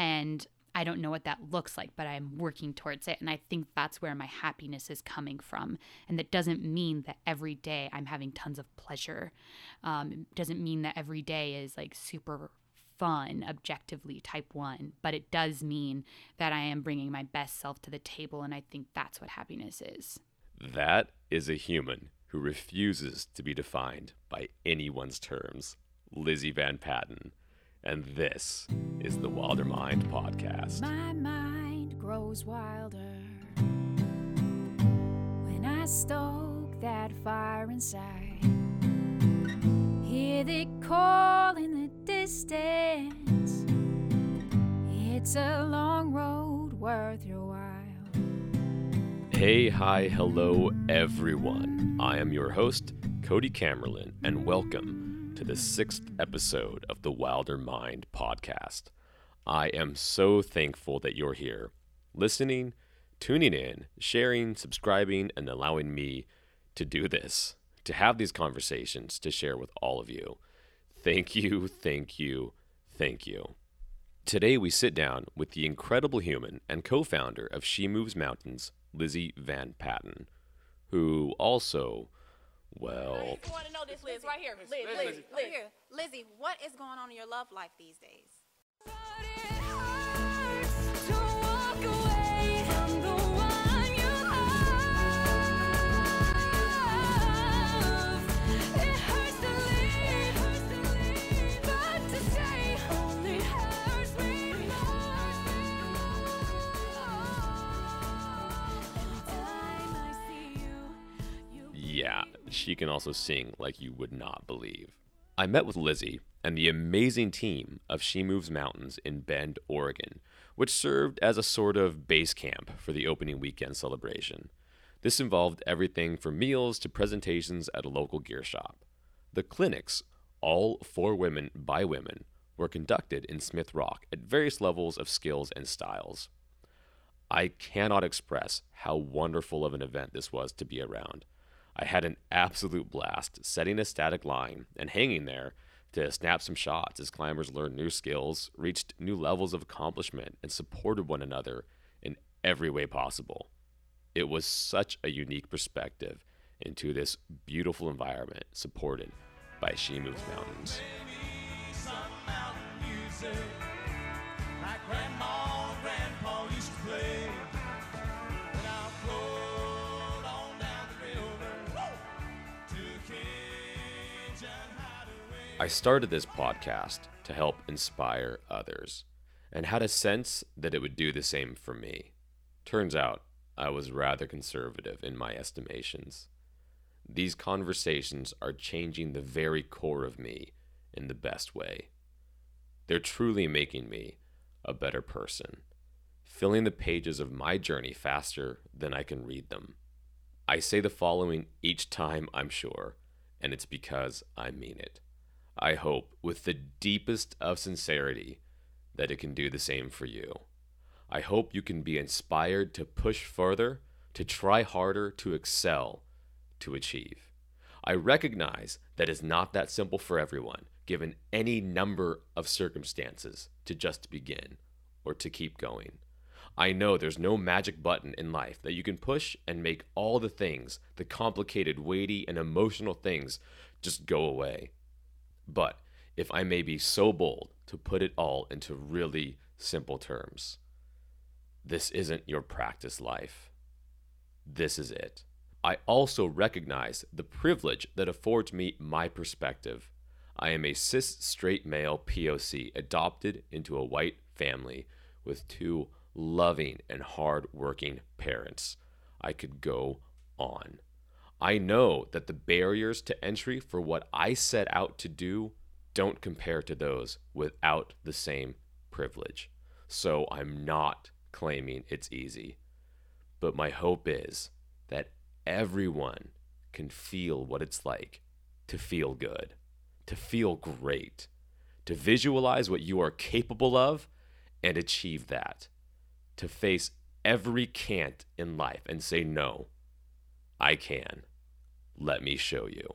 And I don't know what that looks like, but I'm working towards it. And I think that's where my happiness is coming from. And that doesn't mean that every day I'm having tons of pleasure. Um, it doesn't mean that every day is like super fun, objectively, type one. But it does mean that I am bringing my best self to the table. And I think that's what happiness is. That is a human who refuses to be defined by anyone's terms. Lizzie Van Patten and this is the Wilder Mind Podcast. My mind grows wilder when I stoke that fire inside. Hear the call in the distance. It's a long road worth your while. Hey, hi, hello, everyone. I am your host, Cody Camerlin, and welcome to the sixth episode of the Wilder Mind podcast. I am so thankful that you're here, listening, tuning in, sharing, subscribing, and allowing me to do this, to have these conversations to share with all of you. Thank you, thank you, thank you. Today, we sit down with the incredible human and co founder of She Moves Mountains, Lizzie Van Patten, who also well, I want to know this, Liz, right here. Liz, Liz, Liz, Liz, Liz. Here. Lizzie, what is going on in your love life these days? She can also sing like you would not believe. I met with Lizzie and the amazing team of She Moves Mountains in Bend, Oregon, which served as a sort of base camp for the opening weekend celebration. This involved everything from meals to presentations at a local gear shop. The clinics, all for women by women, were conducted in Smith Rock at various levels of skills and styles. I cannot express how wonderful of an event this was to be around. I had an absolute blast setting a static line and hanging there to snap some shots as climbers learned new skills, reached new levels of accomplishment, and supported one another in every way possible. It was such a unique perspective into this beautiful environment supported by She Mountains. I started this podcast to help inspire others and had a sense that it would do the same for me. Turns out I was rather conservative in my estimations. These conversations are changing the very core of me in the best way. They're truly making me a better person, filling the pages of my journey faster than I can read them. I say the following each time, I'm sure, and it's because I mean it. I hope, with the deepest of sincerity, that it can do the same for you. I hope you can be inspired to push further, to try harder, to excel, to achieve. I recognize that it's not that simple for everyone, given any number of circumstances, to just begin or to keep going. I know there's no magic button in life that you can push and make all the things, the complicated, weighty, and emotional things, just go away. But if I may be so bold to put it all into really simple terms, this isn't your practice life. This is it. I also recognize the privilege that affords me my perspective. I am a cis straight male POC adopted into a white family with two loving and hard working parents. I could go on. I know that the barriers to entry for what I set out to do don't compare to those without the same privilege. So I'm not claiming it's easy. But my hope is that everyone can feel what it's like to feel good, to feel great, to visualize what you are capable of and achieve that, to face every can't in life and say, No, I can. Let me show you.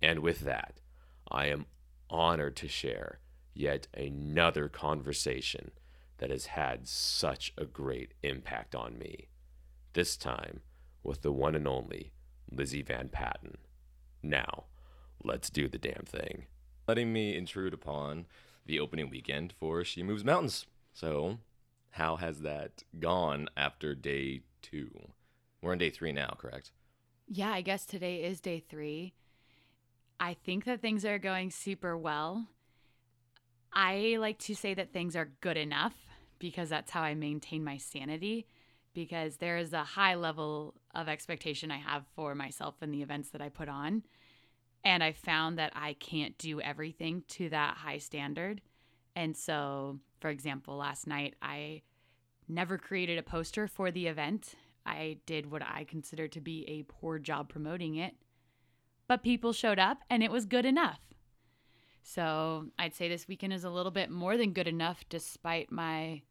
And with that, I am honored to share yet another conversation that has had such a great impact on me. This time with the one and only Lizzie Van Patten. Now, let's do the damn thing. Letting me intrude upon the opening weekend for She Moves Mountains. So, how has that gone after day two? We're on day three now, correct? Yeah, I guess today is day three. I think that things are going super well. I like to say that things are good enough because that's how I maintain my sanity. Because there is a high level of expectation I have for myself and the events that I put on. And I found that I can't do everything to that high standard. And so, for example, last night I never created a poster for the event. I did what I consider to be a poor job promoting it. But people showed up and it was good enough. So I'd say this weekend is a little bit more than good enough despite my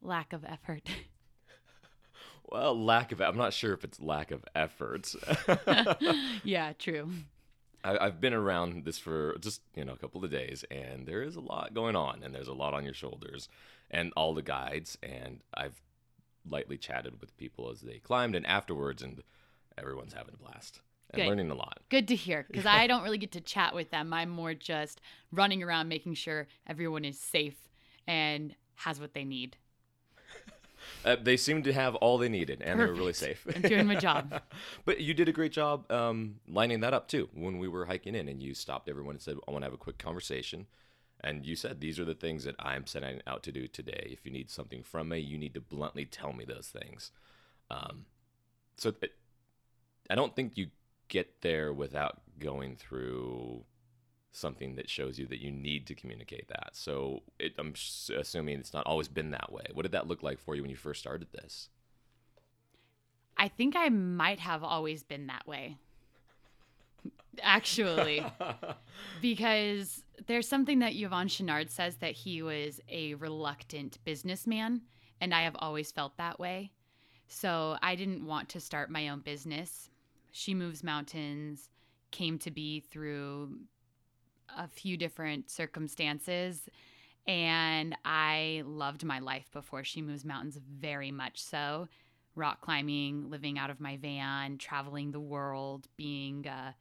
lack of effort. Well, lack of, I'm not sure if it's lack of effort. yeah, true. I, I've been around this for just, you know, a couple of days and there is a lot going on and there's a lot on your shoulders and all the guides. And I've lightly chatted with people as they climbed and afterwards and everyone's having a blast and Good. learning a lot. Good to hear because I don't really get to chat with them. I'm more just running around making sure everyone is safe and has what they need. Uh, they seemed to have all they needed, and they were really safe. I'm doing my job. but you did a great job um, lining that up too. When we were hiking in, and you stopped everyone and said, "I want to have a quick conversation." And you said, "These are the things that I'm setting out to do today. If you need something from me, you need to bluntly tell me those things." Um, so it, I don't think you get there without going through something that shows you that you need to communicate that. So it, I'm assuming it's not always been that way. What did that look like for you when you first started this? I think I might have always been that way. Actually, because there's something that Yvon Chouinard says that he was a reluctant businessman, and I have always felt that way. So I didn't want to start my own business. She Moves Mountains came to be through a few different circumstances. And I loved my life before She Moves Mountains very much so. Rock climbing, living out of my van, traveling the world, being a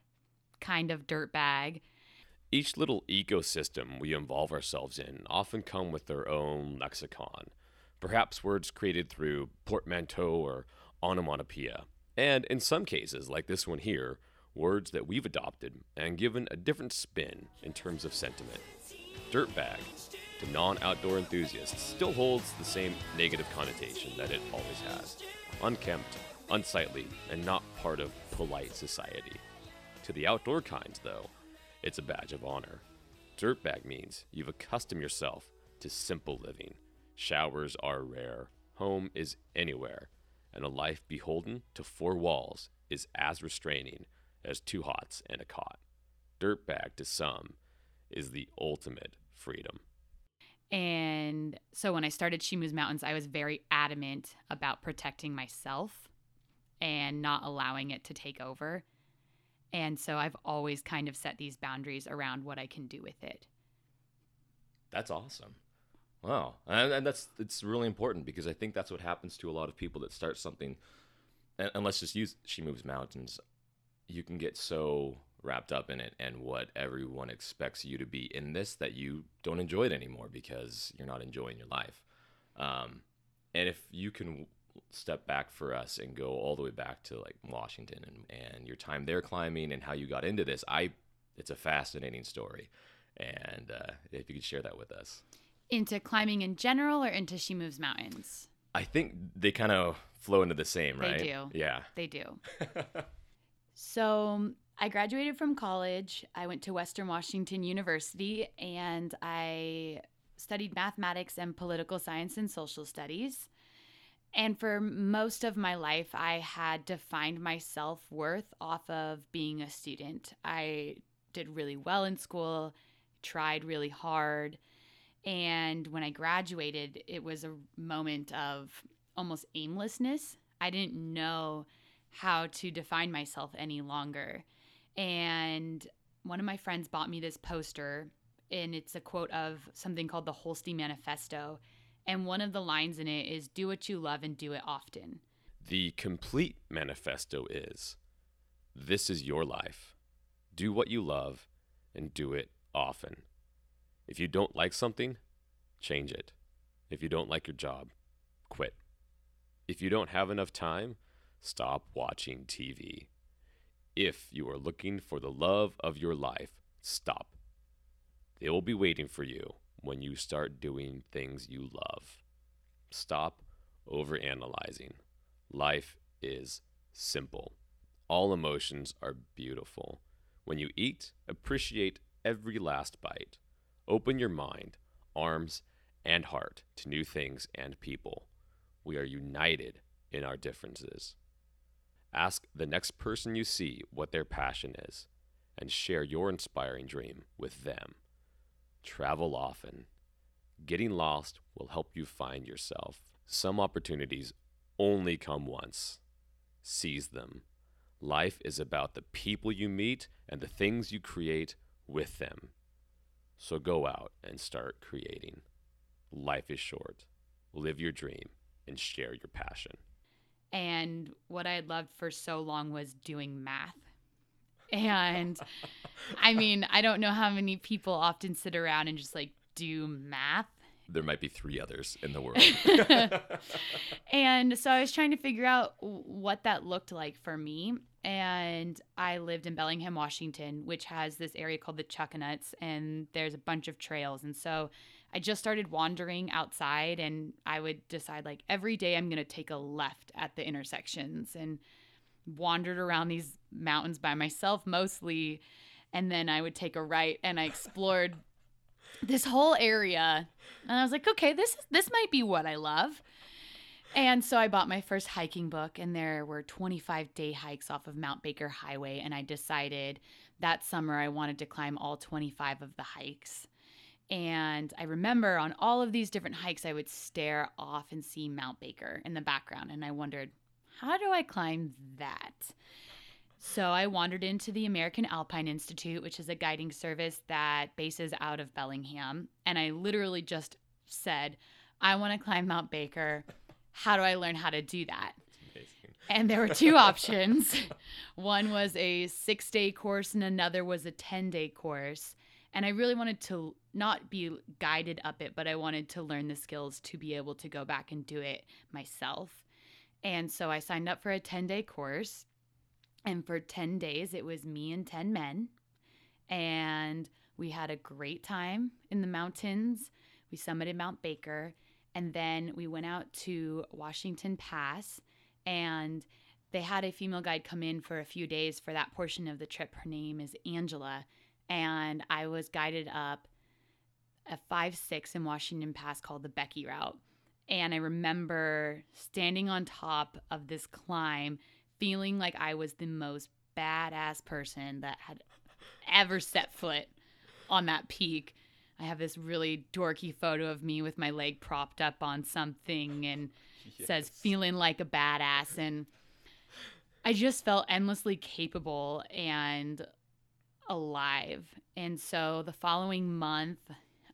kind of dirtbag. Each little ecosystem we involve ourselves in often come with their own lexicon, perhaps words created through portmanteau or onomatopoeia, and in some cases, like this one here, words that we've adopted and given a different spin in terms of sentiment. Dirtbag, to non outdoor enthusiasts, still holds the same negative connotation that it always has unkempt, unsightly, and not part of polite society. To the outdoor kinds, though, it's a badge of honor. Dirtbag means you've accustomed yourself to simple living. Showers are rare, home is anywhere, and a life beholden to four walls is as restraining as two hots and a cot. Dirtbag to some is the ultimate freedom. And so when I started She Moves Mountains, I was very adamant about protecting myself and not allowing it to take over. And so I've always kind of set these boundaries around what I can do with it. That's awesome. Wow, and, and that's it's really important because I think that's what happens to a lot of people that start something. And, and let's just use She Moves Mountains. You can get so wrapped up in it and what everyone expects you to be in this that you don't enjoy it anymore because you're not enjoying your life. Um, and if you can step back for us and go all the way back to like Washington and, and your time there climbing and how you got into this, I it's a fascinating story. And uh, if you could share that with us. Into climbing in general or into She Moves Mountains? I think they kind of flow into the same, right? They do. Yeah. They do. so I graduated from college. I went to Western Washington University and I studied mathematics and political science and social studies. And for most of my life, I had to find my self worth off of being a student. I did really well in school, tried really hard. And when I graduated, it was a moment of almost aimlessness. I didn't know how to define myself any longer. And one of my friends bought me this poster, and it's a quote of something called the Holstee Manifesto. And one of the lines in it is do what you love and do it often. The complete manifesto is this is your life. Do what you love and do it often. If you don't like something, change it. If you don't like your job, quit. If you don't have enough time, stop watching TV. If you are looking for the love of your life, stop. They will be waiting for you when you start doing things you love. Stop overanalyzing. Life is simple. All emotions are beautiful. When you eat, appreciate every last bite. Open your mind, arms, and heart to new things and people. We are united in our differences. Ask the next person you see what their passion is and share your inspiring dream with them. Travel often. Getting lost will help you find yourself. Some opportunities only come once. Seize them. Life is about the people you meet and the things you create with them. So go out and start creating. Life is short. Live your dream and share your passion. And what I had loved for so long was doing math. And I mean, I don't know how many people often sit around and just like do math. There might be three others in the world. and so I was trying to figure out what that looked like for me. And I lived in Bellingham, Washington, which has this area called the Chuckanuts, and there's a bunch of trails. And so I just started wandering outside, and I would decide, like, every day I'm going to take a left at the intersections and wandered around these mountains by myself mostly. And then I would take a right, and I explored this whole area and i was like okay this is this might be what i love and so i bought my first hiking book and there were 25 day hikes off of mount baker highway and i decided that summer i wanted to climb all 25 of the hikes and i remember on all of these different hikes i would stare off and see mount baker in the background and i wondered how do i climb that so I wandered into the American Alpine Institute, which is a guiding service that bases out of Bellingham. And I literally just said, I want to climb Mount Baker. How do I learn how to do that? And there were two options. One was a six day course, and another was a 10 day course. And I really wanted to not be guided up it, but I wanted to learn the skills to be able to go back and do it myself. And so I signed up for a 10 day course and for 10 days, it was me and 10 men. And we had a great time in the mountains. We summited Mount Baker. And then we went out to Washington Pass. And they had a female guide come in for a few days for that portion of the trip. Her name is Angela. And I was guided up a 5 6 in Washington Pass called the Beckey Route. And I remember standing on top of this climb feeling like I was the most badass person that had ever set foot on that peak. I have this really dorky photo of me with my leg propped up on something and yes. says feeling like a badass and I just felt endlessly capable and alive. And so the following month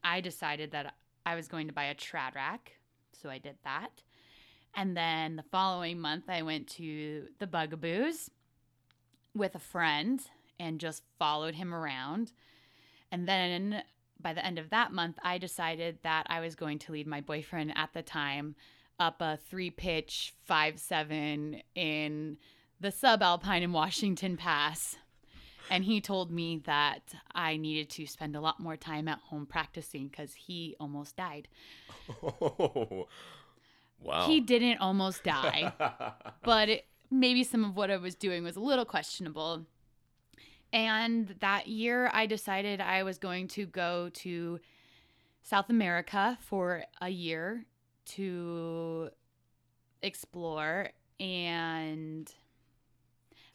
I decided that I was going to buy a trad rack. So I did that. And then the following month, I went to the Bugaboos with a friend and just followed him around. And then by the end of that month, I decided that I was going to lead my boyfriend at the time up a three pitch five seven in the subalpine in Washington Pass. And he told me that I needed to spend a lot more time at home practicing because he almost died. Oh, Wow. He didn't almost die, but it, maybe some of what I was doing was a little questionable. And that year, I decided I was going to go to South America for a year to explore. And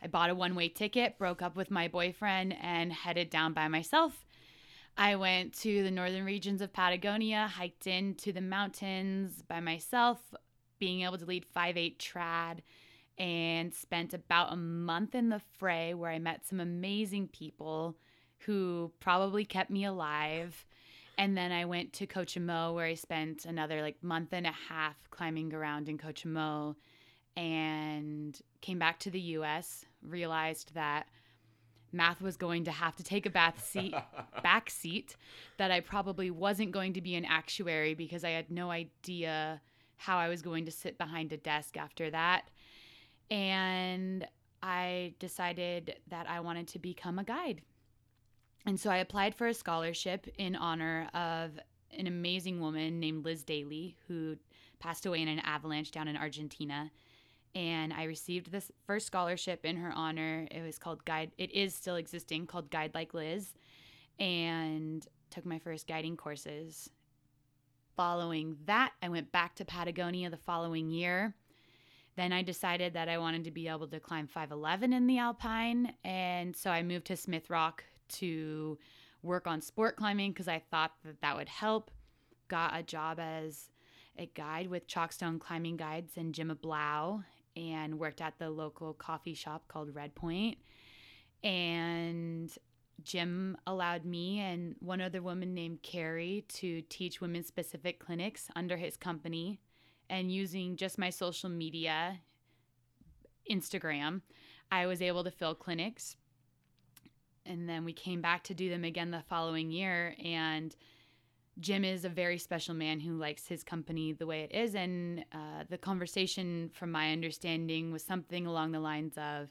I bought a one way ticket, broke up with my boyfriend, and headed down by myself I went to the northern regions of Patagonia, hiked into the mountains by myself, being able to lead 5-8 trad, and spent about a month in the Frey where I met some amazing people who probably kept me alive. And then I went to Cochamó where I spent another like month and a half climbing around in Cochamó and came back to the US, realized that math was going to have to take a bath seat back seat that I probably wasn't going to be an actuary because I had no idea how I was going to sit behind a desk after that. And I decided that I wanted to become a guide. And so I applied for a scholarship in honor of an amazing woman named Liz Daly, who passed away in an avalanche down in Argentina. And I received this first scholarship in her honor. It was called Guide, it is still existing, called Guide Like Liz, and took my first guiding courses. Following that, I went back to Patagonia the following year. Then I decided that I wanted to be able to climb 511 in the Alpine. And so I moved to Smith Rock to work on sport climbing because I thought that that would help. Got a job as a guide with Chockstone Climbing Guides and Jim Blau and worked at the local coffee shop called Red Point. And Jim allowed me and one other woman named Carrie to teach women specific clinics under his company. And using just my social media, Instagram, I was able to fill clinics. And then we came back to do them again the following year. And Jim is a very special man who likes his company the way it is. And uh, the conversation, from my understanding, was something along the lines of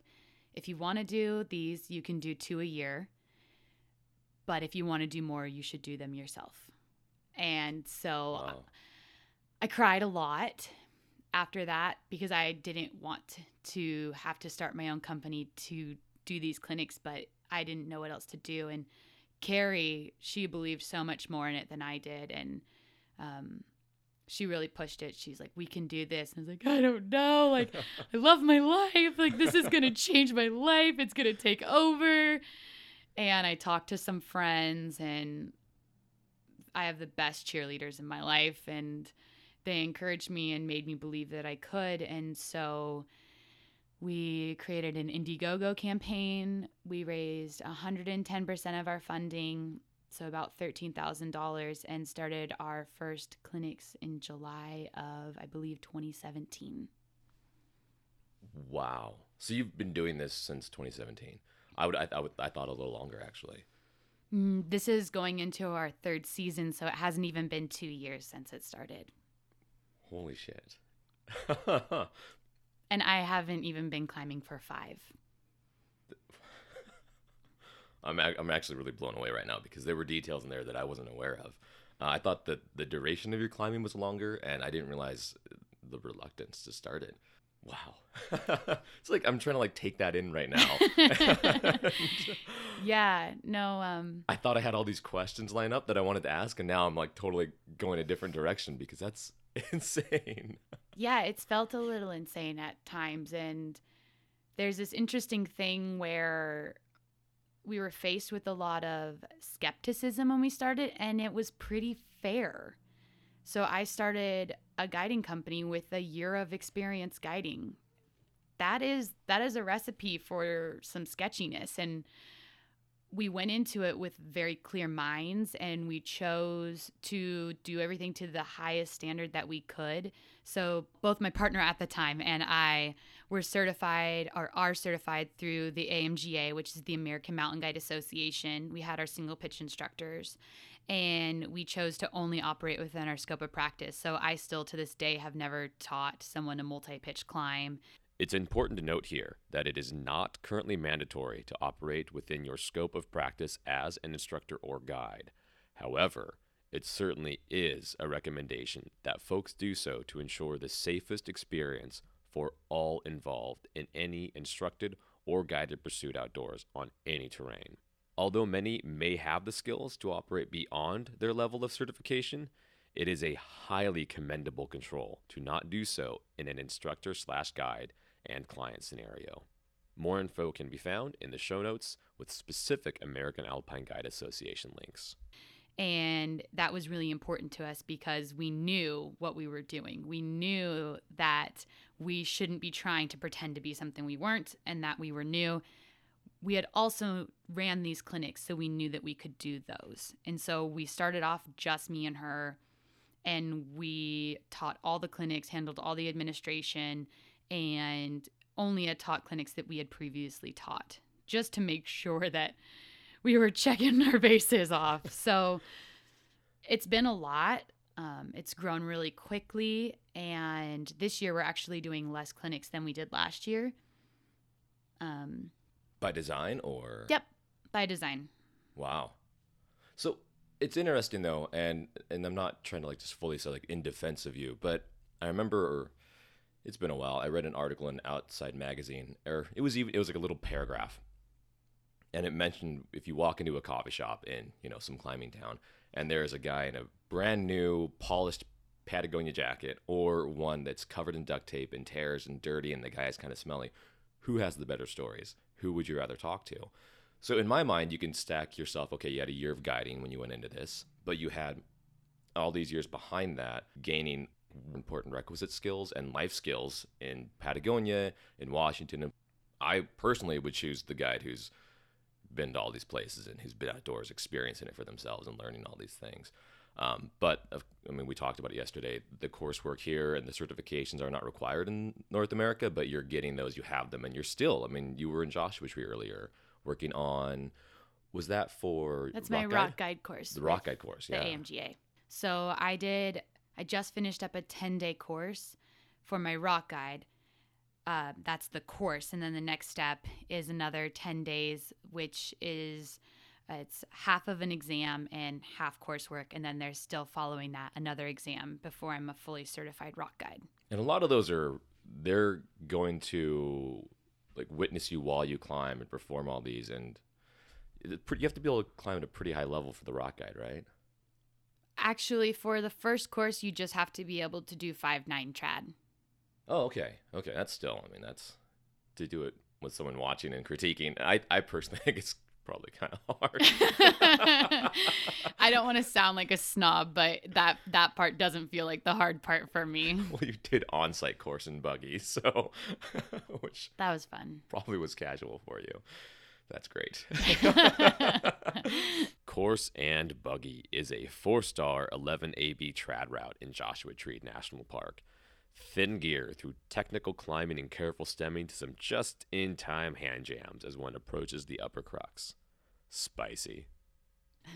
if you want to do these, you can do two a year but if you want to do more, you should do them yourself. And so Wow. I cried a lot after that because I didn't want to have to start my own company to do these clinics, but I didn't know what else to do. And Carrie, she believed so much more in it than I did. And um, she really pushed it. She's like, we can do this. And I was like, I don't know. Like, I love my life. Like, this is going to change my life. It's going to take over. And I talked to some friends, and I have the best cheerleaders in my life. And they encouraged me and made me believe that I could. And so we created an Indiegogo campaign. We raised 110% of our funding, so about $13,000, and started our first clinics in July of, I believe, 2017. Wow. So you've been doing this since 2017. I would I, I would I thought a little longer actually. Mm, This is going into our third season, so it hasn't even been two years since it started. Holy shit. And I haven't even been climbing for five. I'm I'm actually really blown away right now because there were details in there that I wasn't aware of. Uh, I thought that the duration of your climbing was longer, and I didn't realize the reluctance to start it. Wow, it's like I'm trying to like take that in right now. Yeah, no, um, I thought I had all these questions lined up that I wanted to ask, and now I'm like totally going a different direction because that's insane. Yeah, it's felt a little insane at times. And there's this interesting thing where we were faced with a lot of skepticism when we started, and it was pretty fair. So I started a guiding company with a year of experience guiding. That is that is a recipe for some sketchiness and we went into it with very clear minds and we chose to do everything to the highest standard that we could. So, both my partner at the time and I were certified or are certified through the AMGA, which is the American Mountain Guide Association. We had our single pitch instructors and we chose to only operate within our scope of practice. So, I still to this day have never taught someone a multi pitch climb. It's important to note here that it is not currently mandatory to operate within your scope of practice as an instructor or guide. However, it certainly is a recommendation that folks do so to ensure the safest experience for all involved in any instructed or guided pursuit outdoors on any terrain. Although many may have the skills to operate beyond their level of certification, it is a highly commendable control to not do so in an instructor slash guide and client scenario. More info can be found in the show notes with specific American Alpine Guide Association links. And that was really important to us because we knew what we were doing. We knew that we shouldn't be trying to pretend to be something we weren't and that we were new. we had also ran these clinics so we knew that we could do those and so we started off just me and her and we taught all the clinics handled all the administration and only had taught clinics that we had previously taught just to make sure that we were checking our bases off so it's been a lot um, it's grown really quickly and this year we're actually doing less clinics than we did last year um, By design or? Yep, by design. Wow. So it's interesting though, and and I'm not trying to like just fully say like in defense of you, but I remember it's been a while. I read an article in Outside Magazine, or it was even it was like a little paragraph, and it mentioned if you walk into a coffee shop in you know some climbing town, and there's a guy in a brand new polished Patagonia jacket, or one that's covered in duct tape and tears and dirty, and the guy is kind of smelly. Who has the better stories? Who would you rather talk to? So in my mind, you can stack yourself. Okay, you had a year of guiding when you went into this, but you had all these years behind that, gaining important requisite skills and life skills in Patagonia, in Washington. I personally would choose the guide who's been to all these places and who's been outdoors, experiencing it for themselves and learning all these things. Um, but of- I mean, we talked about it yesterday. The coursework here and the certifications are not required in North America, but you're getting those. You have them, and you're still. I mean, you were in Joshua Tree earlier, working on. Was that for? That's my Guide? rock guide course. The rock guide course, The yeah. AMGA. So I did. I just finished up a ten day course for my rock guide. Uh, that's the course, and then the next step is another ten days, which is uh, it's half of an exam and half coursework, and then there's still following that another exam before I'm a fully certified rock guide. And a lot of those are they're going to like witness you while you climb and perform all these, and you have to be able to climb at a pretty high level for the rock guide, right? Actually, for the first course, you just have to be able to do five nine trad. Oh, okay, okay. That's still. I mean, that's to do it with someone watching and critiquing. I I personally think it's probably kind of hard. I don't want to sound like a snob, but that that part doesn't feel like the hard part for me. well, you did on-site Coarse and Buggy, so which That was fun. probably was casual for you. That's great. Coarse and Buggy is a four star 11 AB trad route in Joshua Tree National Park. Thin gear through technical climbing and careful stemming to some just in time hand jams as one approaches the upper crux. Spicy.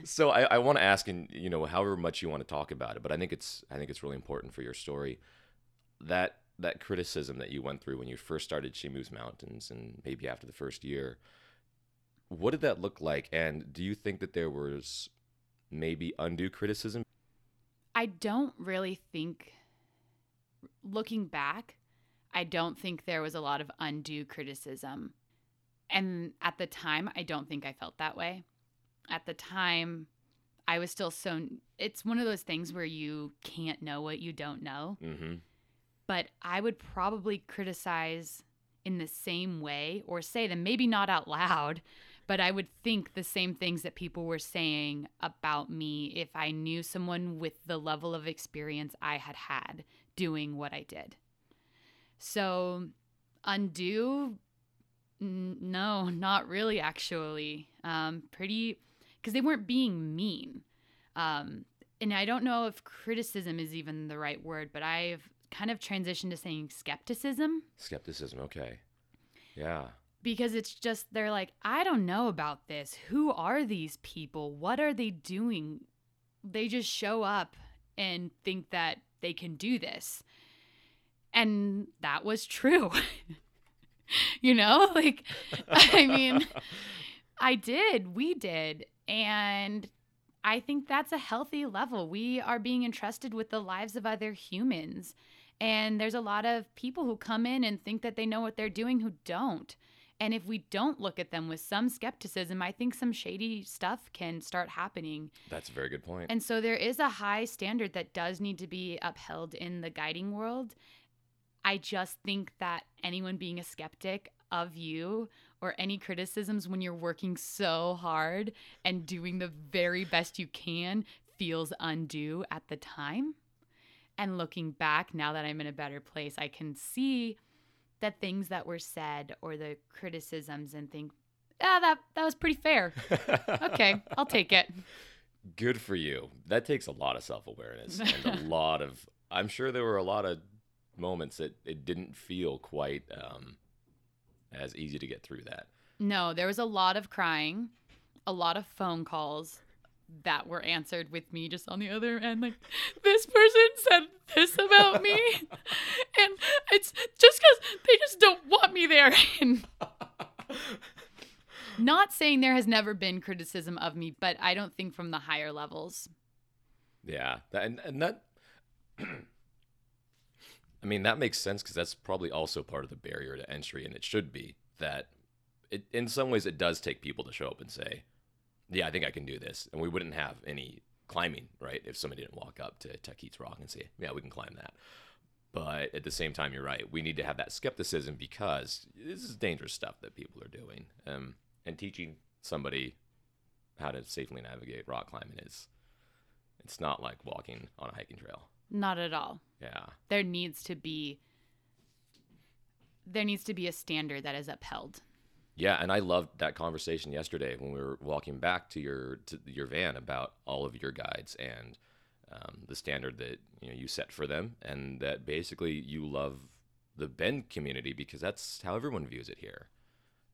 So I, I want to ask, and you know, however much you want to talk about it, but I think it's I think it's really important for your story that that criticism that you went through when you first started She Moves Mountains, and maybe after the first year. What did that look like, and do you think that there was maybe undue criticism? I don't really think, looking back, I don't think there was a lot of undue criticism. And at the time, I don't think I felt that way. At the time, I was still so. It's one of those things where you can't know what you don't know. Mm-hmm. but I would probably criticize in the same way or say them, maybe not out loud, but I would think the same things that people were saying about me if I knew someone with the level of experience I had had doing what I did. So, undo, n- no, not really, actually. Um, pretty, because they weren't being mean. Um, and I don't know if criticism is even the right word, but I've kind of transitioned to saying skepticism Skepticism, okay, yeah, because it's just they're like, I don't know about this. Who are these people? What are they doing? They just show up and think that they can do this. And that was true. you know, like, I mean, I did, we did. And I think that's a healthy level. We are being entrusted with the lives of other humans. And there's a lot of people who come in and think that they know what they're doing who don't. And if we don't look at them with some skepticism, I think some shady stuff can start happening. that's a very good point. And so there is a high standard that does need to be upheld in the guiding world. I just think that anyone being a skeptic of you or any criticisms when you're working so hard and doing the very best you can feels undue at the time. And looking back, now that I'm in a better place, I can see that things that were said or the criticisms and think ah, that that was pretty fair. okay, I'll take it. Good for you. That takes a lot of self awareness and a lot of. I'm sure there were a lot of moments that it didn't feel quite um, as easy to get through that. No, there was a lot of crying, a lot of phone calls that were answered with me just on the other end. Like, this person said this about me, and it's just because they just don't want me there. And not saying there has never been criticism of me, but I don't think from the higher levels. Yeah, that, and and that. I mean that makes sense because that's probably also part of the barrier to entry, and it should be that. It, in some ways, it does take people to show up and say, "Yeah, I think I can do this," and we wouldn't have any climbing, right? If somebody didn't walk up to Tuckeets Rock and say, "Yeah, we can climb that." But at the same time, you're right. We need to have that skepticism because this is dangerous stuff that people are doing. Um, and teaching somebody how to safely navigate rock climbing is it's not like walking on a hiking trail. Not at all. Yeah. There needs to be there needs to be a standard that is upheld. Yeah, and I loved that conversation yesterday when we were walking back to your to your van about all of your guides and um, the standard that you know you set for them, and that basically you love the Bend community because that's how everyone views it here.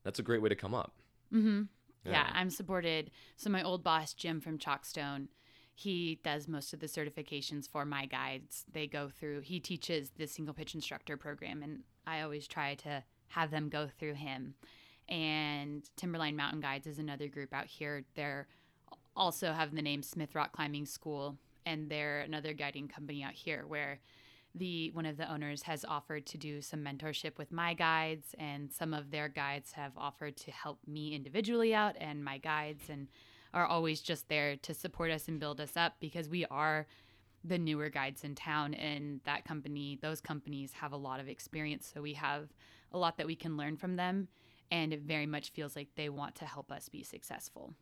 That's a great way to come up. Mm-hmm. Yeah. yeah, I'm supported. So my old boss Jim from Chockstone, he does most of the certifications for my guides. They go through. He teaches the single pitch instructor program, and I always try to have them go through him. And Timberline Mountain Guides is another group out here. They're also have the name Smith Rock Climbing School, and they're another guiding company out here where the one of the owners has offered to do some mentorship with my guides and some of their guides have offered to help me individually out and my guides and are always just there to support us and build us up because we are the newer guides in town and that company those companies have a lot of experience so we have a lot that we can learn from them and it very much feels like they want to help us be successful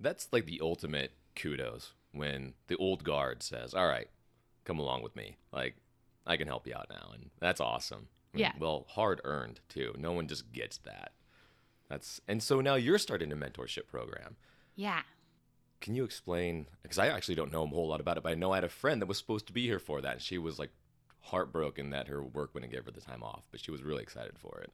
that's like the ultimate kudos when the old guard says all right come along with me like I can help you out now, and that's awesome. Yeah. Well, hard earned too. No one just gets that. That's and so now you're starting a mentorship program. Yeah. Can you explain? Because I actually don't know a whole lot about it, but I know I had a friend that was supposed to be here for that, and she was like heartbroken that her work wouldn't give her the time off, but she was really excited for it.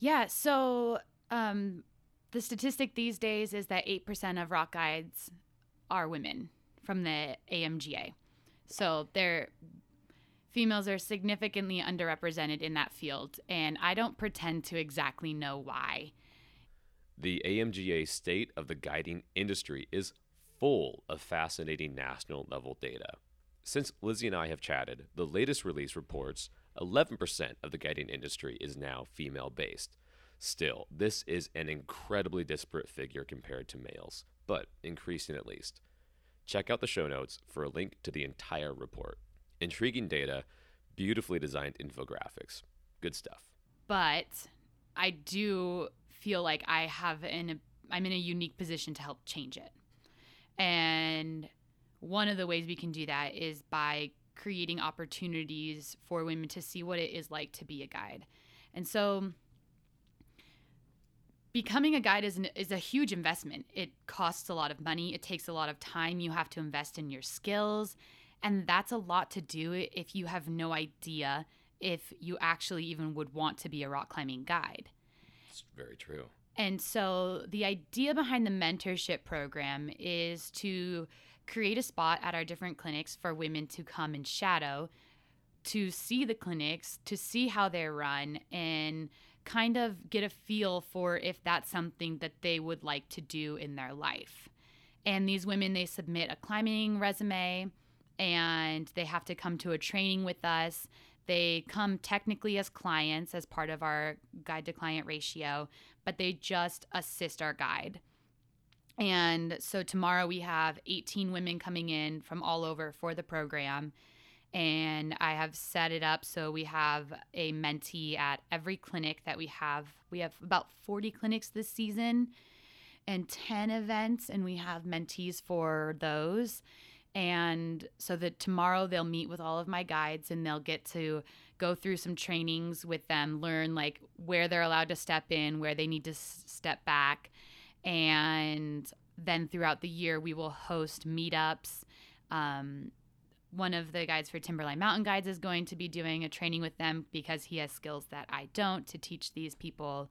Yeah. So um, the statistic these days is that eight percent of rock guides are women from the AMGA. So they're females are significantly underrepresented in that field, and I don't pretend to exactly know why. The AMGA state of the guiding industry is full of fascinating national level data. Since Lizzie and I have chatted, the latest release reports 11% of the guiding industry is now female based. Still, this is an incredibly disparate figure compared to males, but increasing at least. Check out the show notes for a link to the entire report. Intriguing data, beautifully designed infographics. Good stuff. But I do feel like I have an I'm in a unique position to help change it. And one of the ways we can do that is by creating opportunities for women to see what it is like to be a guide. And so becoming a guide is, an, is a huge investment. It costs a lot of money, it takes a lot of time. You have to invest in your skills and that's a lot to do if you have no idea if you actually even would want to be a rock climbing guide. It's very true. And so the idea behind the mentorship program is to create a spot at our different clinics for women to come and shadow, to see the clinics, to see how they're run, and kind of get a feel for if that's something that they would like to do in their life. And these women, they submit a climbing resume and they have to come to a training with us. They come technically as clients as part of our guide to client ratio, but they just assist our guide. And so tomorrow we have 18 women coming in from all over for the program. And I have set it up so we have a mentee at every clinic that we have. We have about 40 clinics this season and 10 events, and we have mentees for those And so that tomorrow they'll meet with all of my guides and they'll get to go through some trainings with them, learn like where they're allowed to step in, where they need to s- step back. And then throughout the year, we will host meetups. Um, one of the guides for Timberline Mountain Guides is going to be doing a training with them because he has skills that I don't to teach these people.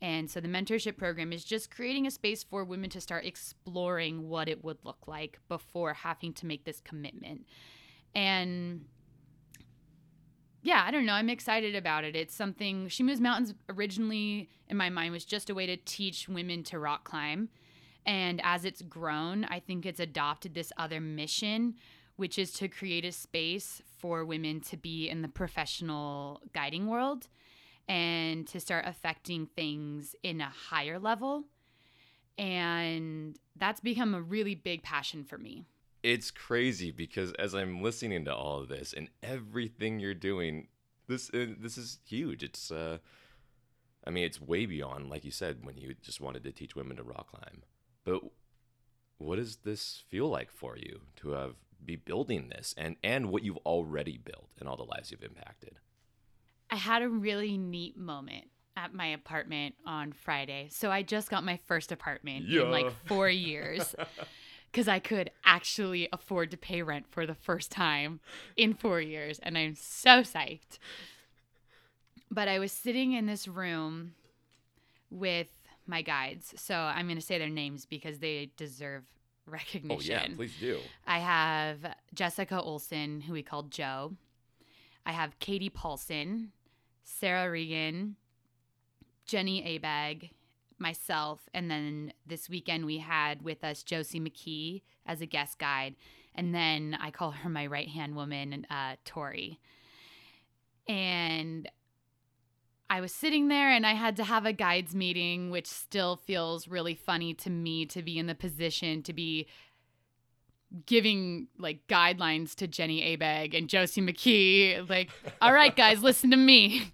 And so the mentorship program is just creating a space for women to start exploring what it would look like before having to make this commitment. And yeah, I don't know. I'm excited about it. It's something She Moves Mountains originally in my mind was just a way to teach women to rock climb. And as it's grown, I think it's adopted this other mission, which is to create a space for women to be in the professional guiding world and to start affecting things in a higher level. And that's become a really big passion for me. It's crazy because as I'm listening to all of this and everything you're doing, this uh, this is huge. It's uh I mean, it's way beyond like you said when you just wanted to teach women to rock climb. But what does this feel like for you to have be building this and and what you've already built and all the lives you've impacted? I had a really neat moment at my apartment on Friday. So I just got my first apartment in like four years because I could actually afford to pay rent for the first time in four years. And I'm so psyched. But I was sitting in this room with my guides. So I'm going to say their names because they deserve recognition. Oh yeah, please do. I have Jessica Olson, who we called Joe. I have Katie Paulson, Sarah Regan, Jenny Abegg, myself, and then this weekend we had with us Josie McKee as a guest guide, and then I call her my right hand woman, uh, Tori. And I was sitting there and I had to have a guides meeting, which still feels really funny to me to be in the position to be giving like guidelines to Jenny Abegg and Josie McKee. Like, all right, guys, listen to me.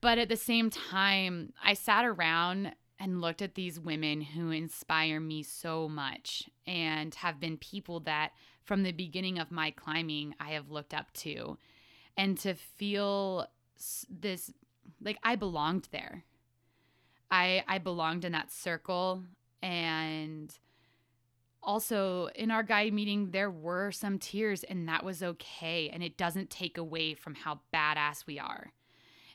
But at the same time, I sat around and looked at these women who inspire me so much and have been people that from the beginning of my climbing I have looked up to. And to feel this like I belonged there. I I belonged in that circle and also in our guide meeting there were some tears and that was okay and it doesn't take away from how badass we are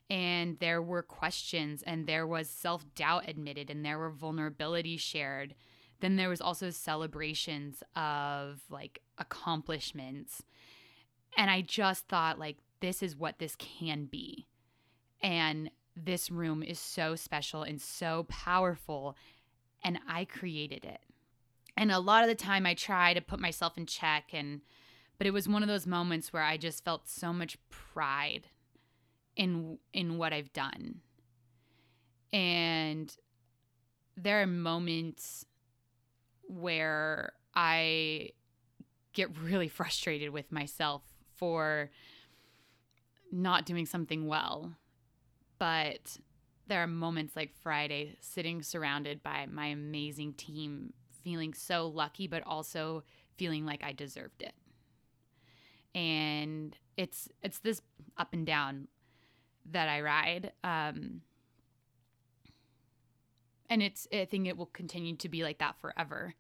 and there were questions and there was self-doubt admitted and there were vulnerabilities shared. Then there was also celebrations of like accomplishments. And i just thought like this is what this can be. And this room is so special and so powerful and i created it. And a lot of the time i try to put myself in check and but it was one of those moments where i just felt so much pride in in what i've done. And there are moments where i get really frustrated with myself for not doing something well. But there are moments like friday sitting surrounded by my amazing team feeling so lucky but also feeling like i deserved it. And it's it's this up and down that i ride um and it's i think it will continue to be like that forever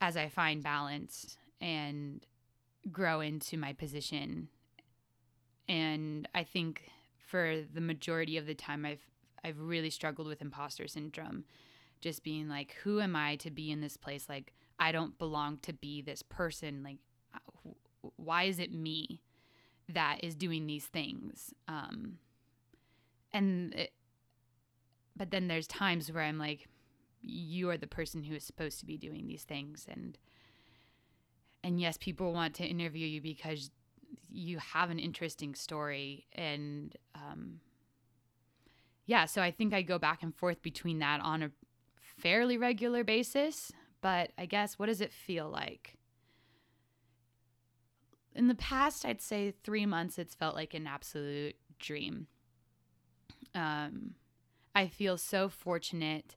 as i find balance and grow into my position. And i think for the majority of the time i've i've really struggled with imposter syndrome just being like who am i to be in this place? Like i don't belong to be this person. Like uh, why is it me that is doing these things. Um and it, but then there's times where i'm like you are the person who is supposed to be doing these things. And and yes people want to interview you because you have an interesting story. And um yeah so i think i go back and forth between that on a fairly regular basis. But i guess what does it feel like in the past i'd say three months it's felt like an absolute dream um i feel so fortunate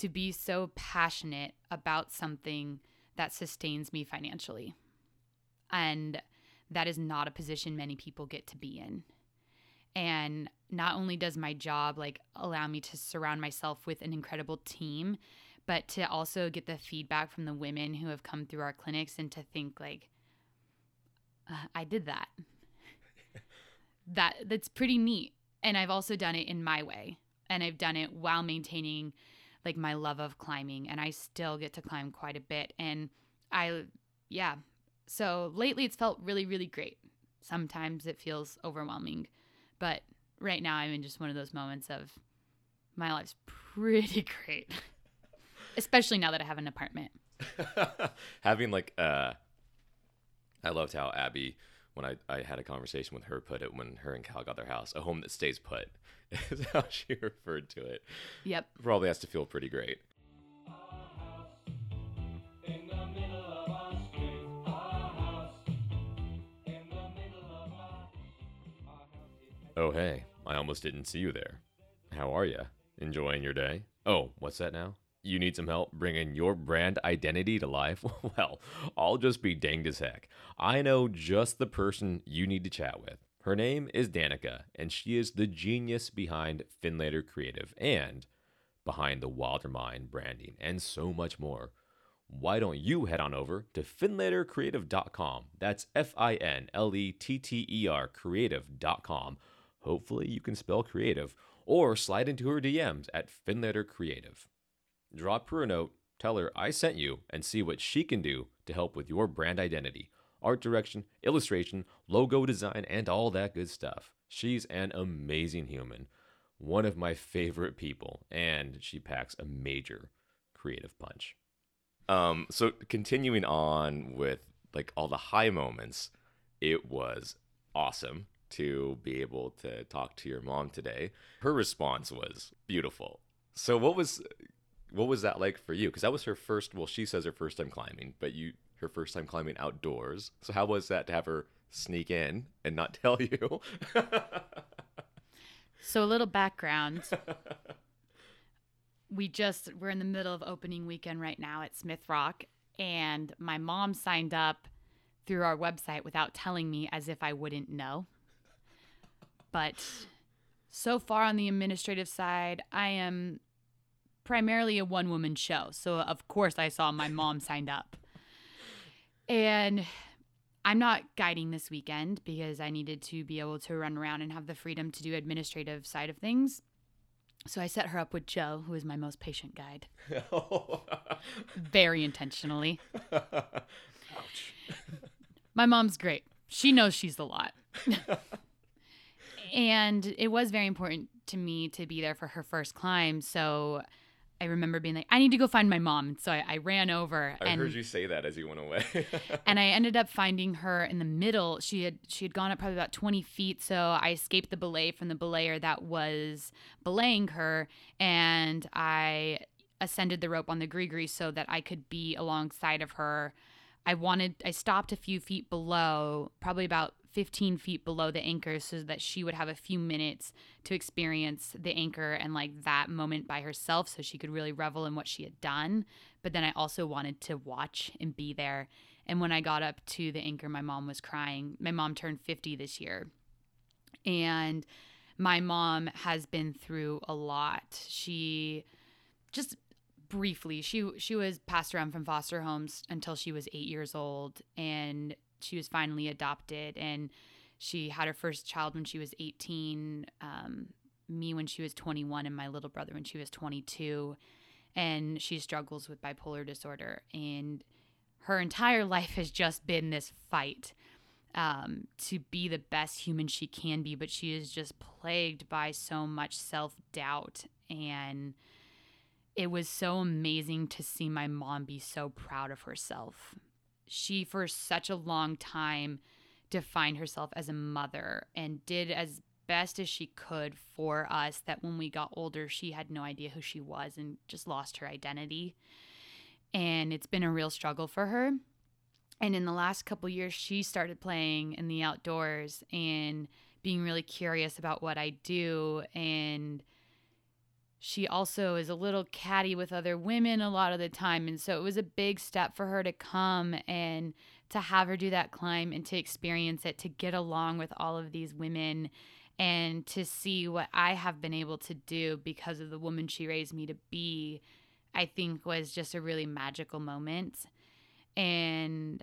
to be so passionate about something that sustains me financially. And that is not a position many people get to be in. And not only does my job like allow me to surround myself with an incredible team, but to also get the feedback from the women who have come through our clinics and to think like I did that. that that's pretty neat. And I've also done it in my way. And I've done it while maintaining like my love of climbing and I still get to climb quite a bit and I yeah. So lately it's felt really really great. Sometimes it feels overwhelming, but right now I'm in just one of those moments of my life's pretty great. Especially now that I have an apartment. Having like uh I loved how Abby when I, I had a conversation with her put it when her and Cal got their house, a home that stays put is how she referred to it. Yep. Probably has to feel pretty great. Oh, hey, I almost didn't see you there. How are you? Enjoying your day? Oh, what's that now? You need some help bringing your brand identity to life? well, I'll just be danged as heck. I know just the person you need to chat with. Her name is Danica, and she is the genius behind Finletter Creative and behind the Wilder Mind branding and so much more. Why don't you head on over to finlettercreative.com? That's F I N L E T T E R creative.com. Hopefully, you can spell creative or slide into her DMs at Finletter Creative. Drop her a note, tell her I sent you, and see what she can do to help with your brand identity art direction, illustration, logo design, and all that good stuff. She's an amazing human, one of my favorite people, and she packs a major creative punch. Um, so continuing on with like all the high moments, it was awesome to be able to talk to your mom today. Her response was beautiful. So what was what was that like for you? Because that was her first. Well, she says her first time climbing, but you her first time climbing outdoors. So how was that to have her sneak in and not tell you? so a little background. we just we're in the middle of opening weekend right now at Smith Rock and my mom signed up through our website without telling me as if I wouldn't know. But so far on the administrative side, I am primarily a one woman show. So, of course, I saw my mom signed up. And I'm not guiding this weekend because I needed to be able to run around and have the freedom to do administrative side of things. So I set her up with Joe, who is my most patient guide. Very intentionally. Ouch. My mom's great. She knows she's a lot. and it was very important to me to be there for her first climb. So I remember being like, I need to go find my mom. So I, I ran over. I and, heard you say that as you went away. and I ended up finding her in the middle. She had she had gone up probably about 20 feet. So I escaped the belay from the belayer that was belaying her, and I ascended the rope on the gree so that I could be alongside of her. I wanted I stopped a few feet below, probably about 15 feet below the anchor so that she would have a few minutes to experience the anchor and like that moment by herself so she could really revel in what she had done. But then I also wanted to watch and be there. And when I got up to the anchor, my mom was crying. My mom turned 50 this year. And my mom has been through a lot. She just briefly she she was passed around from foster homes until she was 8 years old and she was finally adopted and she had her first child when she was 18 um, me when she was 21 and my little brother when she was 22 and she struggles with bipolar disorder and her entire life has just been this fight um, to be the best human she can be but she is just plagued by so much self-doubt and it was so amazing to see my mom be so proud of herself she for such a long time defined herself as a mother and did as best as she could for us that when we got older she had no idea who she was and just lost her identity. And it's been a real struggle for her. And in the last couple years she started playing in the outdoors and being really curious about what I do and she also is a little catty with other women a lot of the time. And so it was a big step for her to come and to have her do that climb and to experience it, to get along with all of these women and to see what I have been able to do because of the woman she raised me to be, I think was just a really magical moment. And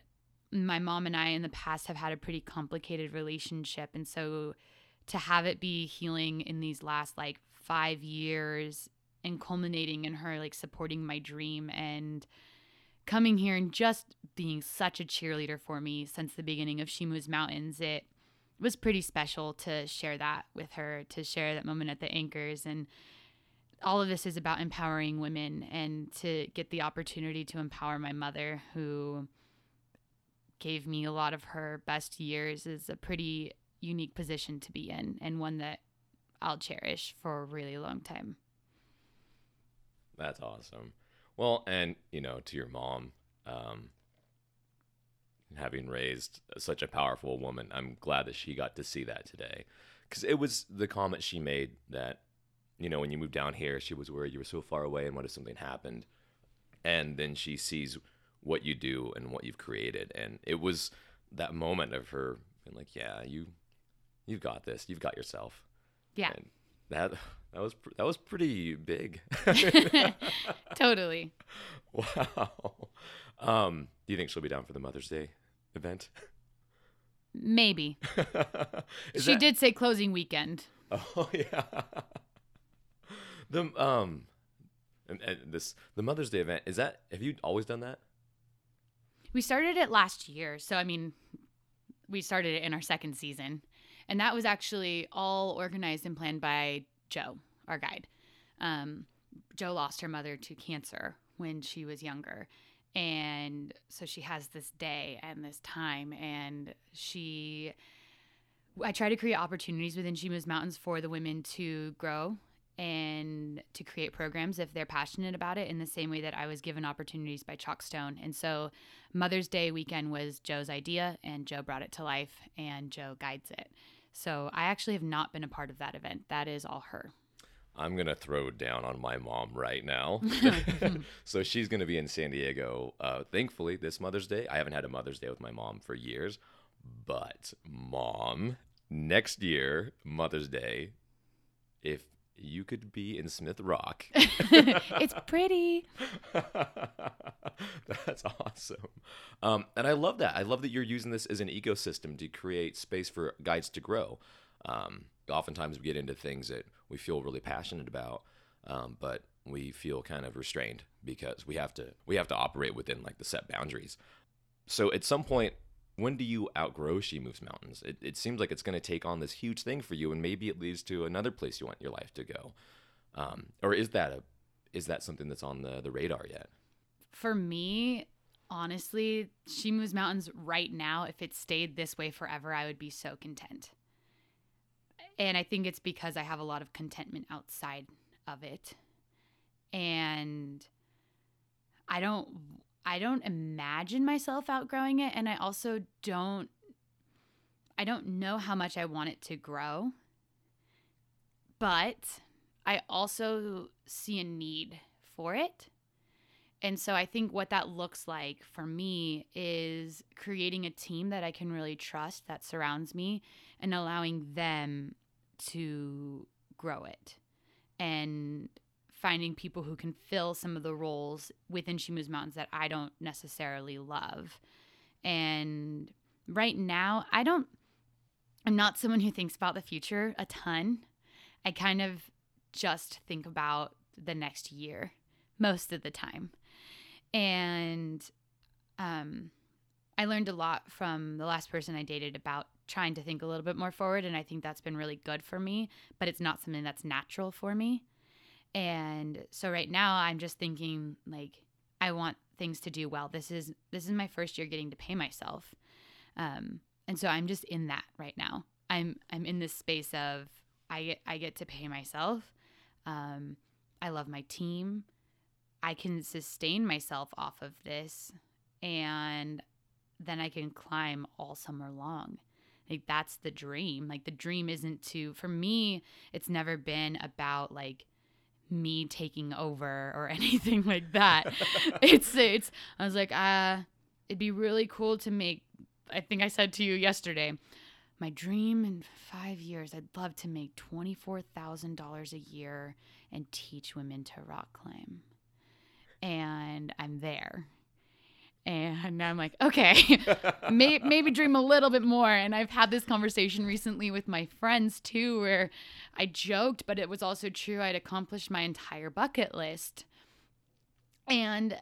my mom and I in the past have had a pretty complicated relationship. And so to have it be healing in these last like five years and culminating in her like supporting my dream and coming here and just being such a cheerleader for me since the beginning of She Moves Mountains, it was pretty special to share that with her, to share that moment at the anchors. And all of this is about empowering women and to get the opportunity to empower my mother, who gave me a lot of her best years, is a pretty unique position to be in and one that I'll cherish for a really long time. That's awesome. Well, and you know, to your mom, um, having raised such a powerful woman, I'm glad that she got to see that today, because it was the comment she made that, you know, when you moved down here, she was worried you were so far away, and what if something happened, and then she sees what you do and what you've created, and it was that moment of her being like, yeah, you, you've got this, you've got yourself. Yeah. And that that was that was pretty big. totally. Wow. Um, do you think she'll be down for the Mother's Day event? Maybe. She that- did say closing weekend. Oh yeah. The um, and, and this the Mother's Day event is that? Have you always done that? We started it last year. So, I mean, we started it in our second season. And that was actually all organized and planned by Joe, our guide. Um, Joe lost her mother to cancer when she was younger. And so she has this day and this time. And she, I try to create opportunities within She Moves Mountains for the women to grow and to create programs if they're passionate about it in the same way that I was given opportunities by Chockstone. And so Mother's Day weekend was Joe's idea, and Joe brought it to life, and Joe guides it. So I actually have not been a part of that event. That is all her. I'm gonna throw down on my mom right now. so she's gonna be in San Diego. Uh, thankfully, this Mother's Day. I haven't had a Mother's Day with my mom for years, but mom, next year Mother's Day, if you could be in Smith Rock, it's pretty. That's awesome. Um, and I love that. I love that you're using this as an ecosystem to create space for guides to grow. Um, oftentimes we get into things that we feel really passionate about, um, but we feel kind of restrained because we have to we have to operate within like the set boundaries. So at some point, when do you outgrow She Moves Mountains? It, it seems like it's going to take on this huge thing for you, and maybe it leads to another place you want your life to go. Um, or is that a is that something that's on the the radar yet? For me, honestly, She Moves Mountains right now, if it stayed this way forever, I would be so content. And I think it's because I have a lot of contentment outside of it. And I don't I don't imagine myself outgrowing it and I also don't I don't know how much I want it to grow. But I also see a need for it. And so I think what that looks like for me is creating a team that I can really trust that surrounds me and allowing them to grow it and finding people who can fill some of the roles within She Moves Mountains that I don't necessarily love. And right now, I don't, I'm not someone who thinks about the future a ton. I kind of just think about the next year most of the time. And um, I learned a lot from the last person I dated about trying to think a little bit more forward. And I think that's been really good for me, but it's not something that's natural for me. And so right now I'm just thinking like I want things to do well. This is this is my first year getting to pay myself. Um, and so I'm just in that right now. I'm I'm in this space of I get I get to pay myself. Um, I love my team. I can sustain myself off of this and then I can climb all summer long. Like that's the dream. Like the dream isn't to for me it's never been about like me taking over or anything like that. it's it's I was like, uh, it'd be really cool to make I think I said to you yesterday, my dream in 5 years I'd love to make $24,000 a year and teach women to rock climb. And I'm there. And I'm like, okay, may, maybe dream a little bit more. And I've had this conversation recently with my friends too, where I joked, but it was also true. I'd accomplished my entire bucket list. And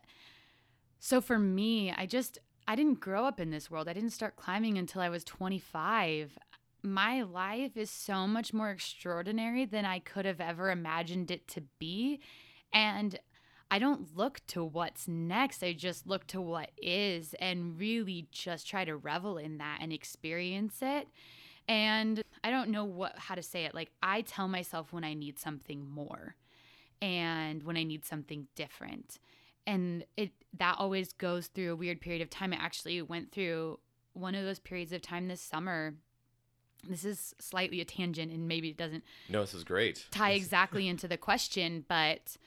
so for me, I just, I didn't grow up in this world. I didn't start climbing until I was 25. My life is so much more extraordinary than I could have ever imagined it to be. And I don't look to what's next. I just look to what is and really just try to revel in that and experience it. And I don't know what how to say it. Like I tell myself when I need something more and when I need something different. And it that always goes through a weird period of time. I actually went through one of those periods of time this summer this is slightly a tangent and maybe it doesn't no this is great tie exactly into the question but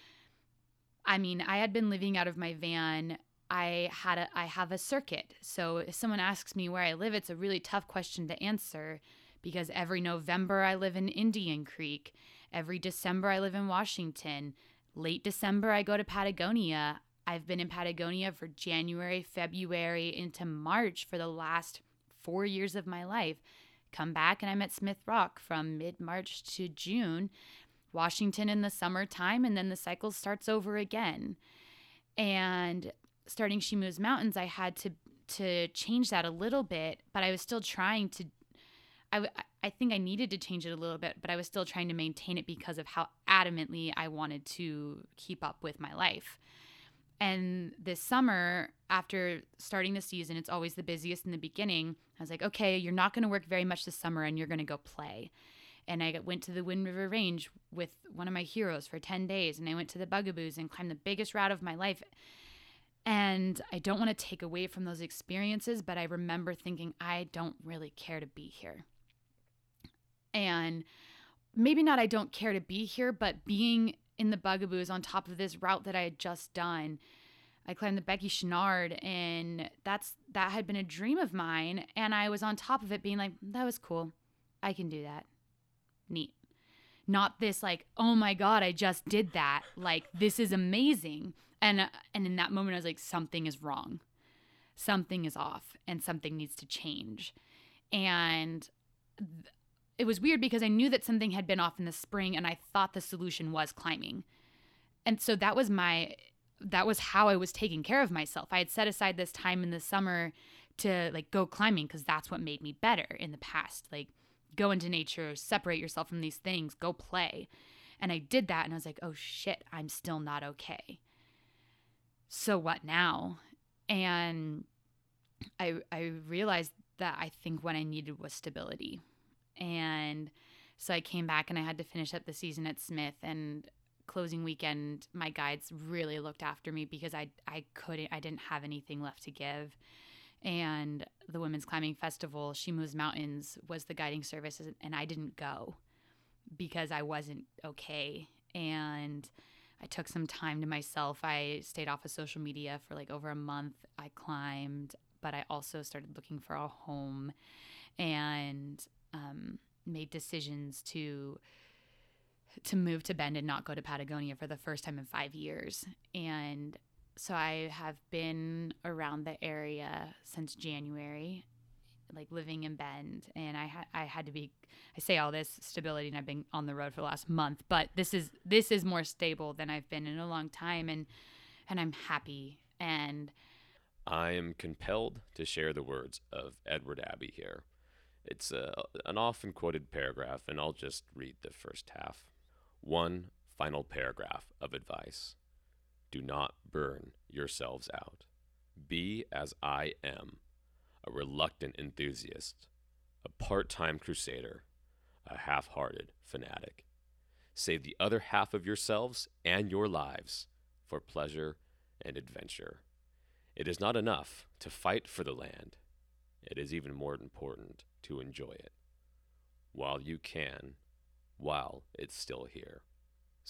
I mean, I had been living out of my van. I had a I have a circuit. So if someone asks me where I live, it's a really tough question to answer because every November I live in Indian Creek. Every December I live in Washington. Late December I go to Patagonia. I've been in Patagonia for January, February into March for the last 4 years of my life. Come back and I'm at Smith Rock from mid-March to June Washington in the summertime, and then the cycle starts over again. And starting She Moves Mountains, I had to to change that a little bit, but I was still trying to. I, I think I needed to change it a little bit, but I was still trying to maintain it because of how adamantly I wanted to keep up with my life. And this summer, after starting the season, it's always the busiest in the beginning. I was like, okay, you're not going to work very much this summer and you're going to go play and I went to the Wind River Range with one of my heroes for 10 days and I went to the Bugaboos and climbed the biggest route of my life. And I don't want to take away from those experiences, but I remember thinking, I don't really care to be here. And maybe not, I don't care to be here, but being in the Bugaboos on top of this route that I had just done. I climbed the Beckey Chouinard and that's that had been a dream of mine and I was on top of it being like that was cool. I can do that neat. Not this like, oh my god, I just did that. Like this is amazing. And uh, and in that moment I was like something is wrong. Something is off and something needs to change. And th- it was weird because I knew that something had been off in the spring and I thought the solution was climbing. And so that was my that was how I was taking care of myself. I had set aside this time in the summer to like go climbing because that's what made me better in the past. Like go into nature, separate yourself from these things, go play. And I did that and I was like, oh shit, I'm still not okay. So what now? And I I realized that I think what I needed was stability. And so I came back and I had to finish up the season at Smith and closing weekend my guides really looked after me because I I couldn't I didn't have anything left to give and the Women's Climbing Festival, She Moves Mountains, was the guiding service, and I didn't go because I wasn't okay. And I took some time to myself. I stayed off of social media for like over a month. I climbed, but I also started looking for a home and um, made decisions to to move to Bend and not go to Patagonia for the first time in five years. And so I have been around the area since January, like living in Bend, and I had I had to be. I say all this stability, and I've been on the road for the last month, but this is this is more stable than I've been in a long time, and and I'm happy. And I am compelled to share the words of Edward Abbey here. It's a, an often quoted paragraph, and I'll just read the first half. One final paragraph of advice. Do not burn yourselves out. Be as I am, a reluctant enthusiast, a part time crusader, a half hearted fanatic. Save the other half of yourselves and your lives for pleasure and adventure. It is not enough to fight for the land, it is even more important to enjoy it while you can, while it's still here.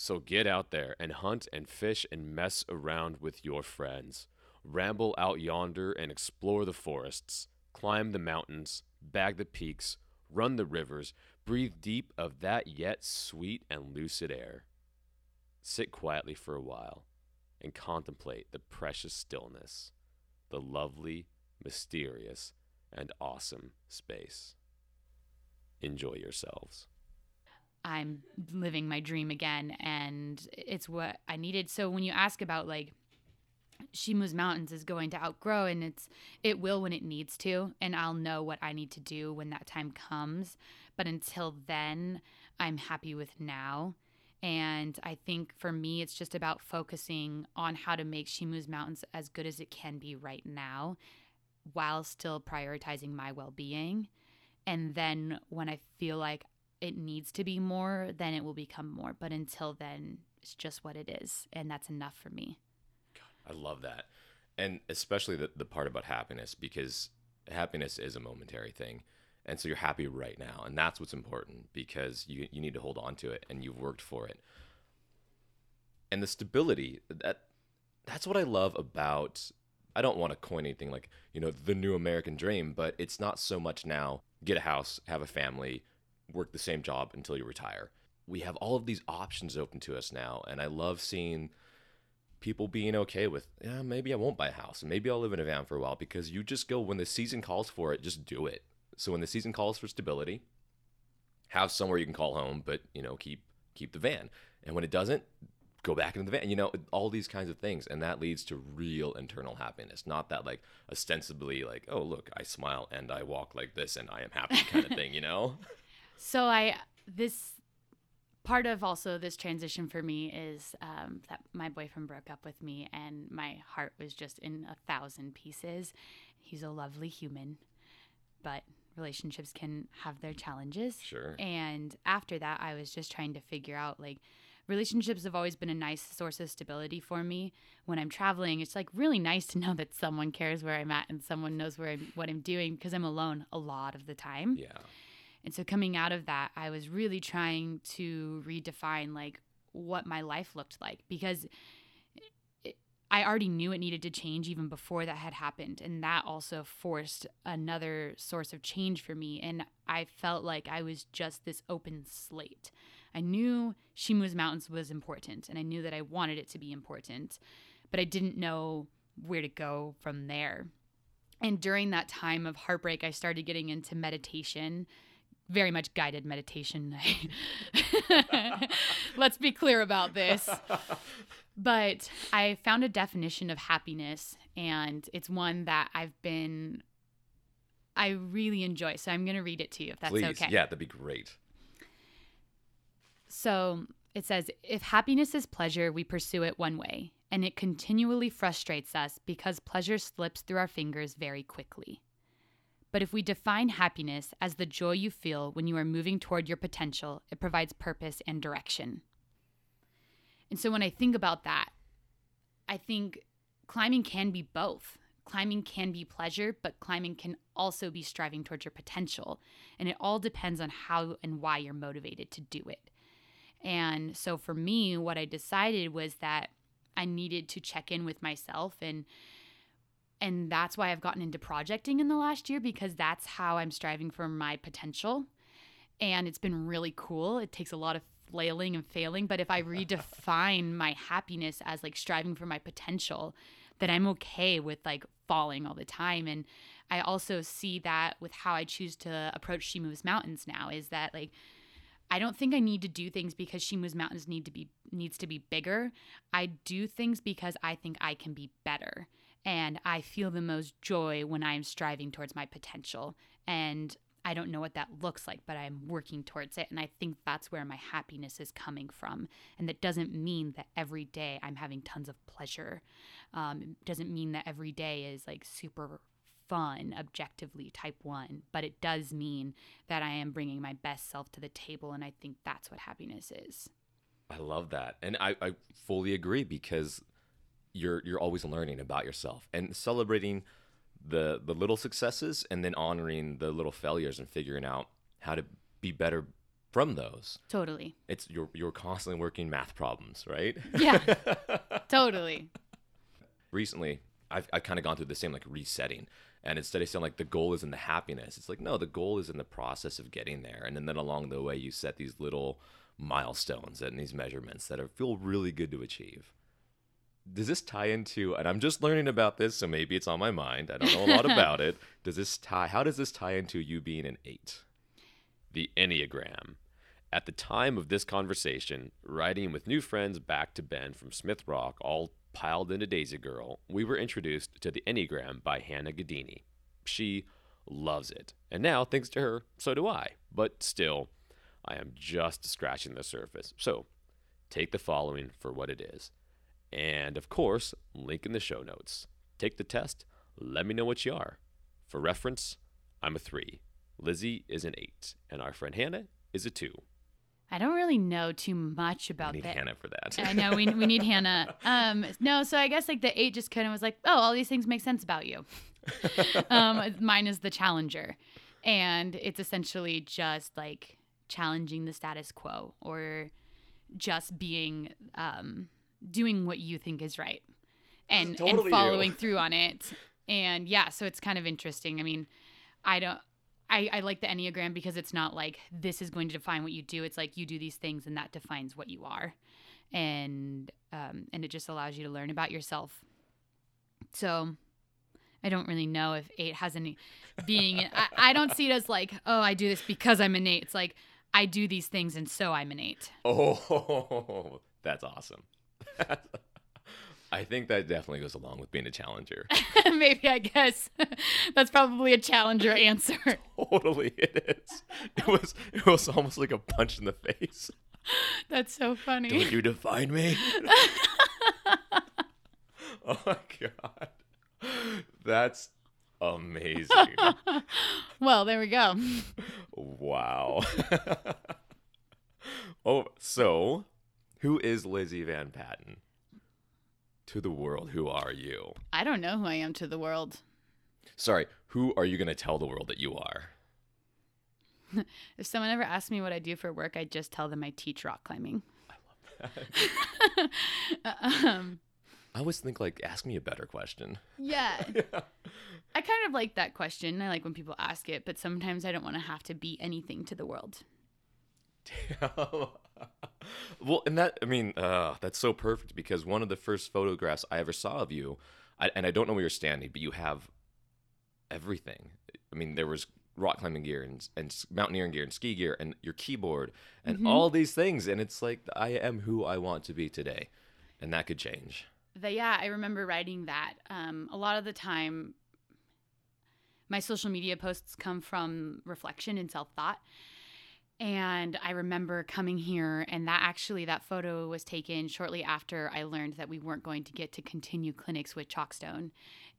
So get out there and hunt and fish and mess around with your friends. Ramble out yonder and explore the forests, climb the mountains, bag the peaks, run the rivers, breathe deep of that yet sweet and lucid air. Sit quietly for a while and contemplate the precious stillness, the lovely, mysterious, and awesome space. Enjoy yourselves. I'm living my dream again and it's what I needed. So when you ask about like She Moves Mountains is going to outgrow and it's it will when it needs to and I'll know what I need to do when that time comes. But until then, I'm happy with now. And I think for me, it's just about focusing on how to make She Moves Mountains as good as it can be right now while still prioritizing my well being. And then when I feel like it needs to be more, then it will become more. But until then, it's just what it is. And that's enough for me. I love that. And especially the, the part about happiness, because happiness is a momentary thing. And so you're happy right now. And that's what's important because you, you need to hold on to it and you've worked for it. And the stability, that that's what I love about I don't want to coin anything like, you know, the new American dream, but it's not so much now get a house, have a family, work the same job until you retire. We have all of these options open to us now, and I love seeing people being okay with, yeah, maybe I won't buy a house, maybe I'll live in a van for a while because you just go when the season calls for it, just do it. So when the season calls for stability, have somewhere you can call home, but you know, keep keep the van. And when it doesn't, go back into the van. You know, all these kinds of things, and that leads to real internal happiness. Not that like ostensibly like, oh look, I smile and I walk like this and I am happy kind of thing. You know. So I this part of also this transition for me is um, that my boyfriend broke up with me and my heart was just in a thousand pieces. He's a lovely human, but relationships can have their challenges. Sure. And after that, I was just trying to figure out like relationships have always been a nice source of stability for me when I'm traveling. It's like really nice to know that someone cares where I'm at and someone knows where I'm, what I'm doing because I'm alone a lot of the time. Yeah. And so coming out of that, I was really trying to redefine like what my life looked like because I already knew it needed to change even before that had happened. And that also forced another source of change for me. And I felt like I was just this open slate. I knew She Moves Mountains was important and I knew that I wanted it to be important, but I didn't know where to go from there. And during that time of heartbreak, I started getting into meditation very much guided meditation. Let's be clear about this. But I found a definition of happiness, and it's one that I've been, I really enjoy. So I'm going to read it to you if that's Please. okay. Yeah, that'd be great. So it says if happiness is pleasure, we pursue it one way, and it continually frustrates us because pleasure slips through our fingers very quickly. But if we define happiness as the joy you feel when you are moving toward your potential, it provides purpose and direction. And so when I think about that, I think climbing can be both. Climbing can be pleasure, but climbing can also be striving towards your potential. And it all depends on how and why you're motivated to do it. And so for me, what I decided was that I needed to check in with myself and and that's why I've gotten into projecting in the last year because that's how I'm striving for my potential. And it's been really cool. It takes a lot of flailing and failing, but if I redefine my happiness as like striving for my potential, then I'm okay with like falling all the time and I also see that with how I choose to approach She Moves Mountains now is that like I don't think I need to do things because She Moves Mountains need to be needs to be bigger. I do things because I think I can be better. And I feel the most joy when I'm striving towards my potential. And I don't know what that looks like, but I'm working towards it. And I think that's where my happiness is coming from. And that doesn't mean that every day I'm having tons of pleasure. Um, it doesn't mean that every day is like super fun, objectively, type one. But it does mean that I am bringing my best self to the table. And I think that's what happiness is. I love that. And I, I fully agree because you're you're always learning about yourself and celebrating the the little successes and then honoring the little failures and figuring out how to be better from those. Totally. It's you're you're constantly working math problems, right? Yeah. totally. Recently, I've I've kind of gone through the same like resetting. And instead of saying like the goal is in the happiness, it's like no, the goal is in the process of getting there. And then, then along the way, you set these little milestones and these measurements that are, feel really good to achieve. Does this tie into? And I'm just learning about this, so maybe it's on my mind. I don't know a lot about it. Does this tie? How does this tie into you being an eight? the Enneagram. At the time of this conversation, riding with new friends back to Bend from Smith Rock, all piled into Daisy Girl, we were introduced to the Enneagram by Hannah Gadini. She loves it, and now, thanks to her, so do I. But still, I am just scratching the surface. So, take the following for what it is. And of course, link in the show notes. Take the test, let me know what you are. For reference, I'm a three. Lizzie is an eight, and our friend Hannah is a two. I don't really know too much about We need that. Hannah for that. I know we, we need Hannah. Um, no, so I guess like the eight just kind of was like, oh, all these things make sense about you. um, mine is the challenger, and it's essentially just like challenging the status quo or just being um, doing what you think is right and Totally and you. following through on it. And yeah, so it's kind of interesting. I mean, I don't. I, I like the Enneagram because it's not like this is going to define what you do. It's like you do these things and that defines what you are. And um, and it just allows you to learn about yourself. So I don't really know if eight has any being I, I don't see it as like, oh, I do this because I'm an eight. It's like I do these things and so I'm an eight. Oh, that's awesome. I think that definitely goes along with being a challenger. Maybe I guess that's probably a challenger answer. totally, it is. It was. It was almost like a punch in the face. That's so funny. Don't you define me? oh my god, that's amazing. Well, there we go. wow. oh, so who is Lizzie Van Patten? To the world, who are you? I don't know who I am to the world. Sorry, who are you going to tell the world that you are? If someone ever asks me what I do for work, I just tell them I teach rock climbing. I love that. um, I always think like, ask me a better question. yeah. I kind of like that question. I like when people ask it, but sometimes I don't want to have to be anything to the world. well, and that I mean, uh, that's so perfect because one of the first photographs I ever saw of you, I, and I don't know where you're standing, but you have everything. I mean, there was rock climbing gear and, and mountaineering gear and ski gear and your keyboard and all these things, and it's like I am who I want to be today, and that could change. The, yeah, I remember writing that. Um, a lot of the time, my social media posts come from reflection and self thought. And I remember coming here, and that actually, that photo was taken shortly after I learned that we weren't going to get to continue clinics with Chockstone.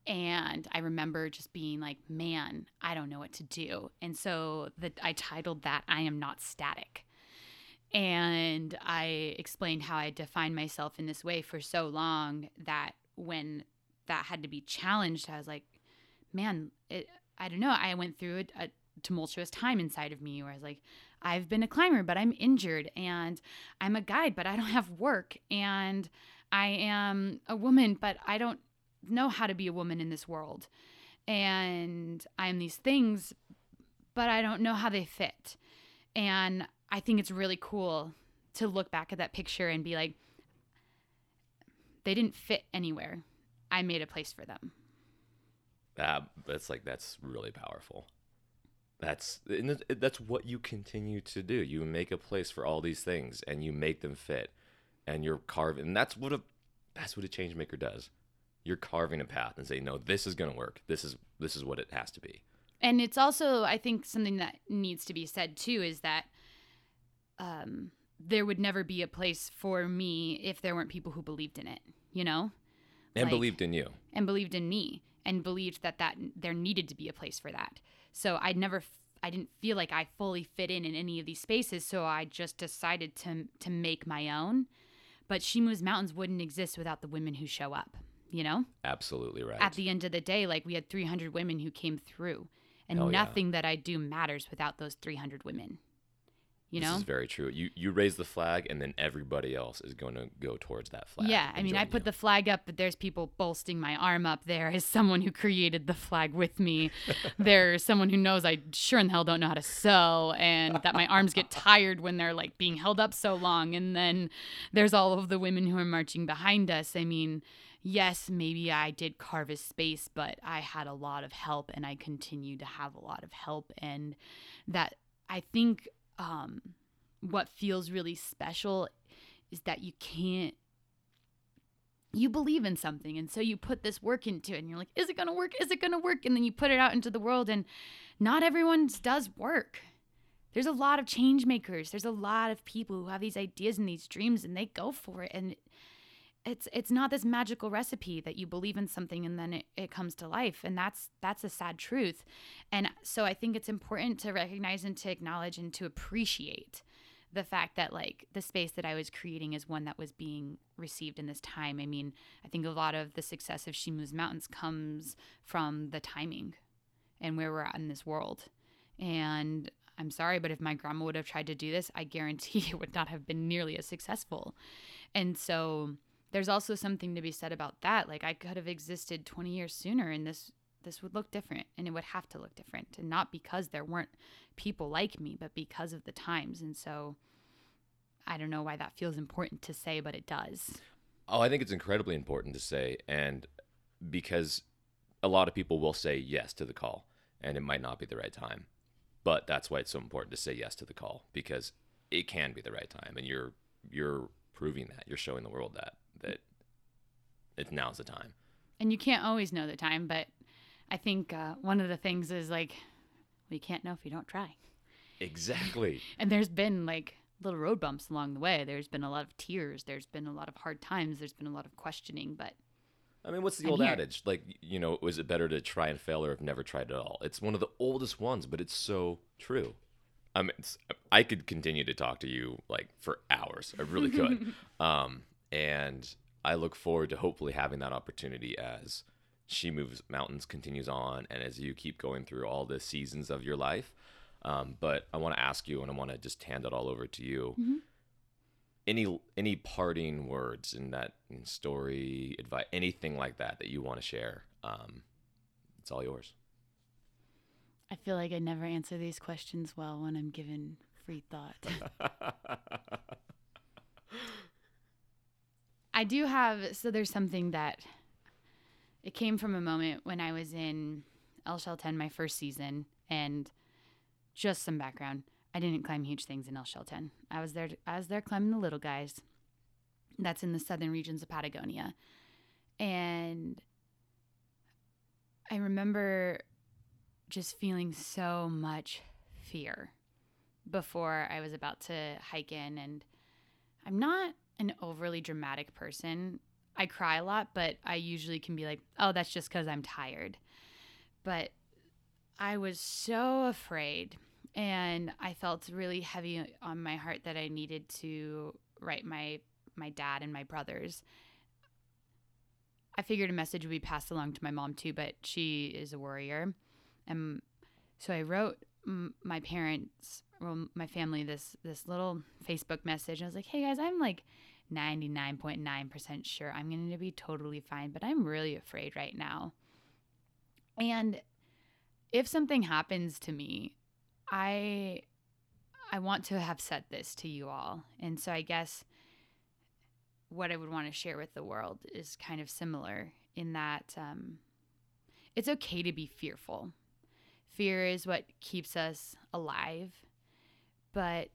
And I remember just being like, man, I don't know what to do. And so I titled that, I Am Not Static and I explained how I defined myself in this way for so long that when that had to be challenged, I was like, man, it, I don't know. I went through a, a tumultuous time inside of me where I was like, I've been a climber, but I'm injured, and I'm a guide, but I don't have work, and I am a woman, but I don't know how to be a woman in this world, and I'm these things, but I don't know how they fit. And I think it's really cool to look back at that picture and be like, they didn't fit anywhere. I made a place for them. Uh, that's like that's really powerful. That's and that's what you continue to do. You make a place for all these things, and you make them fit, and you're carving. And that's what a that's what a change maker does. You're carving a path and say, no, this is gonna work. This is this is what it has to be. And it's also, I think, something that needs to be said too is that um, there would never be a place for me if there weren't people who believed in it, you know? And Like- believed in you. and believed in me and believed that that there needed to be a place for that. So I never f- I didn't feel like I fully fit in in any of these spaces, so I just decided to to make my own. But She Moves Mountains wouldn't exist without the women who show up, you know? Absolutely right. At the end of the day, like we had 300 women who came through, and Hell yeah. nothing that I do matters without those 300 women. You this know? is very true. You you raise the flag, and then everybody else is going to go towards that flag. Yeah, I mean, I put you. the flag up, but there's people bolstering my arm up there as someone who created the flag with me. there's someone who knows I sure in the hell don't know how to sew, and that my arms get tired when they're like being held up so long. And then there's all of the women who are marching behind us. I mean, yes, maybe I did carve a space, but I had a lot of help, and I continue to have a lot of help, and that I think. Um, what feels really special is that you can't you believe in something. And so you put this work into it and you're like is it going to work? Is it going to work? And then you put it out into the world and not everyone's does work. There's a lot of change makers. There's a lot of people who have these ideas and these dreams and they go for it. And it's it's not this magical recipe that you believe in something and then it, it comes to life and that's that's a sad truth and so i think it's important to recognize and to acknowledge and to appreciate the fact that like the space that I was creating is one that was being received in this time. I mean, I think a lot of the success of She Mountains comes from the timing and where we're at in this world. And I'm sorry, but if my grandma would have tried to do this, I guarantee it would not have been nearly as successful. And so there's also something to be said about that. Like I could have existed 20 years sooner and this this would look different and it would have to look different and not because there weren't people like me but because of the times. And so i don't know why that feels important to say but it does. Oh, I think it's incredibly important to say, and because a lot of people will say yes to the call, and it might not be the right time, but that's why it's so important to say yes to the call because it can be the right time, and you're you're proving that. You're showing the world that that it now's the time. and you can't always know the time but i think uh, one of the things is like we can't know if you don't try Exactly. and there's been like little road bumps along the way there's been a lot of tears there's been a lot of hard times there's been a lot of questioning but I mean, what's the I'm old here. adage? Like, you know, was it better to try and fail or have never tried at all? It's one of the oldest ones, but it's so true. I mean, it's, I could continue to talk to you like for hours. I really could. um, and I look forward to hopefully having that opportunity as She Moves Mountains continues on and as you keep going through all the seasons of your life. Um, but I want to ask you, and I want to just hand it all over to you. Any any parting words in that story, advice, anything like that that you want to share? Um, it's all yours. i feel like i never answer these questions well when i'm given free thought I do have so there's something that it came from a moment when I was in El Chaltén my first season and just some background. I didn't climb huge things in El Chaltén. I was there I was there climbing the little guys. That's in the southern regions of Patagonia. And I remember just feeling so much fear before I was about to hike in and I'm not an overly dramatic person. I cry a lot, but I usually can be like, oh, that's just because I'm tired. But I was so afraid, and I felt really heavy on my heart that I needed to write my my dad and my brothers. I figured a message would be passed along to my mom too, but she is a worrier, and so I wrote my parents, well, my family, this this little Facebook message. I was like, "Hey guys, I'm like 99.9% sure I'm going to be totally fine, but I'm really afraid right now." And if something happens to me, I I want to have said this to you all. And so I guess what I would want to share with the world is kind of similar in that um, it's okay to be fearful. Fear is what keeps us alive, but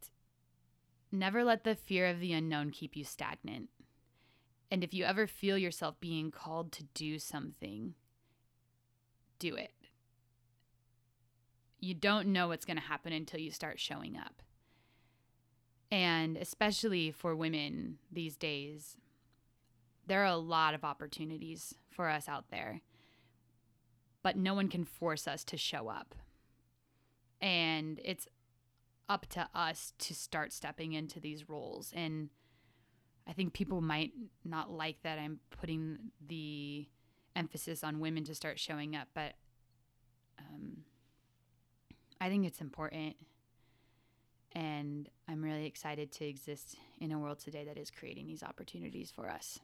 never let the fear of the unknown keep you stagnant. And if you ever feel yourself being called to do something, do it. You don't know what's going to happen until you start showing up. And especially for women these days, there are a lot of opportunities for us out there, but no one can force us to show up. And it's up to us to start stepping into these roles. And I think people might not like that I'm putting the emphasis on women to start showing up, but um, I think it's important. And I'm really excited to exist in a world today that is creating these opportunities for us.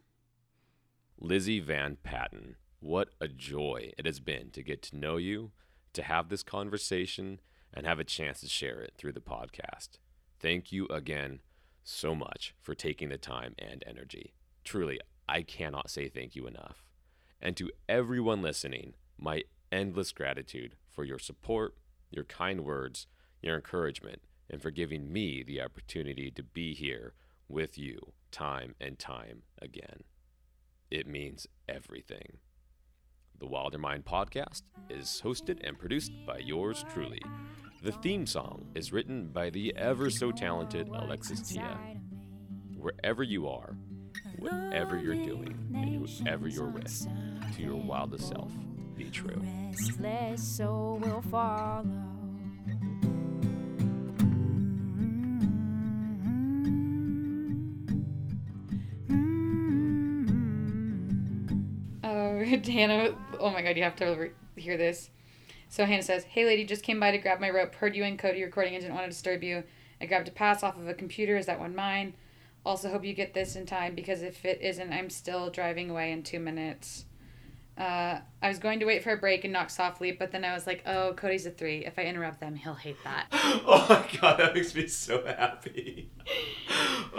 Lizzie Van Patten, what a joy it has been to get to know you, to have this conversation, and have a chance to share it through the podcast. Thank you again so much for taking the time and energy. Truly, I cannot say thank you enough. And to everyone listening, my endless gratitude for your support, your kind words, your encouragement, and for giving me the opportunity to be here with you time and time again. It means everything. The Wilder Mind podcast is hosted and produced by yours truly. The theme song is written by the ever so talented Alexis Tia. Wherever you are, whatever you're doing, and whoever you're with, to your wildest self, be true. Restless soul will follow. Oh, Hannah. Oh my God, you have to re- hear this. So Hannah says, Hey lady, just came by to grab my rope. Heard you and Cody recording and didn't want to disturb you. I grabbed a pass off of a computer. Is that one mine? Also, hope you get this in time because if it isn't, I'm still driving away in two minutes. Uh, I was going to wait for a break and knock softly, but then I was like, oh, Cody's a three. If I interrupt them, he'll hate that. oh my god, that makes me so happy.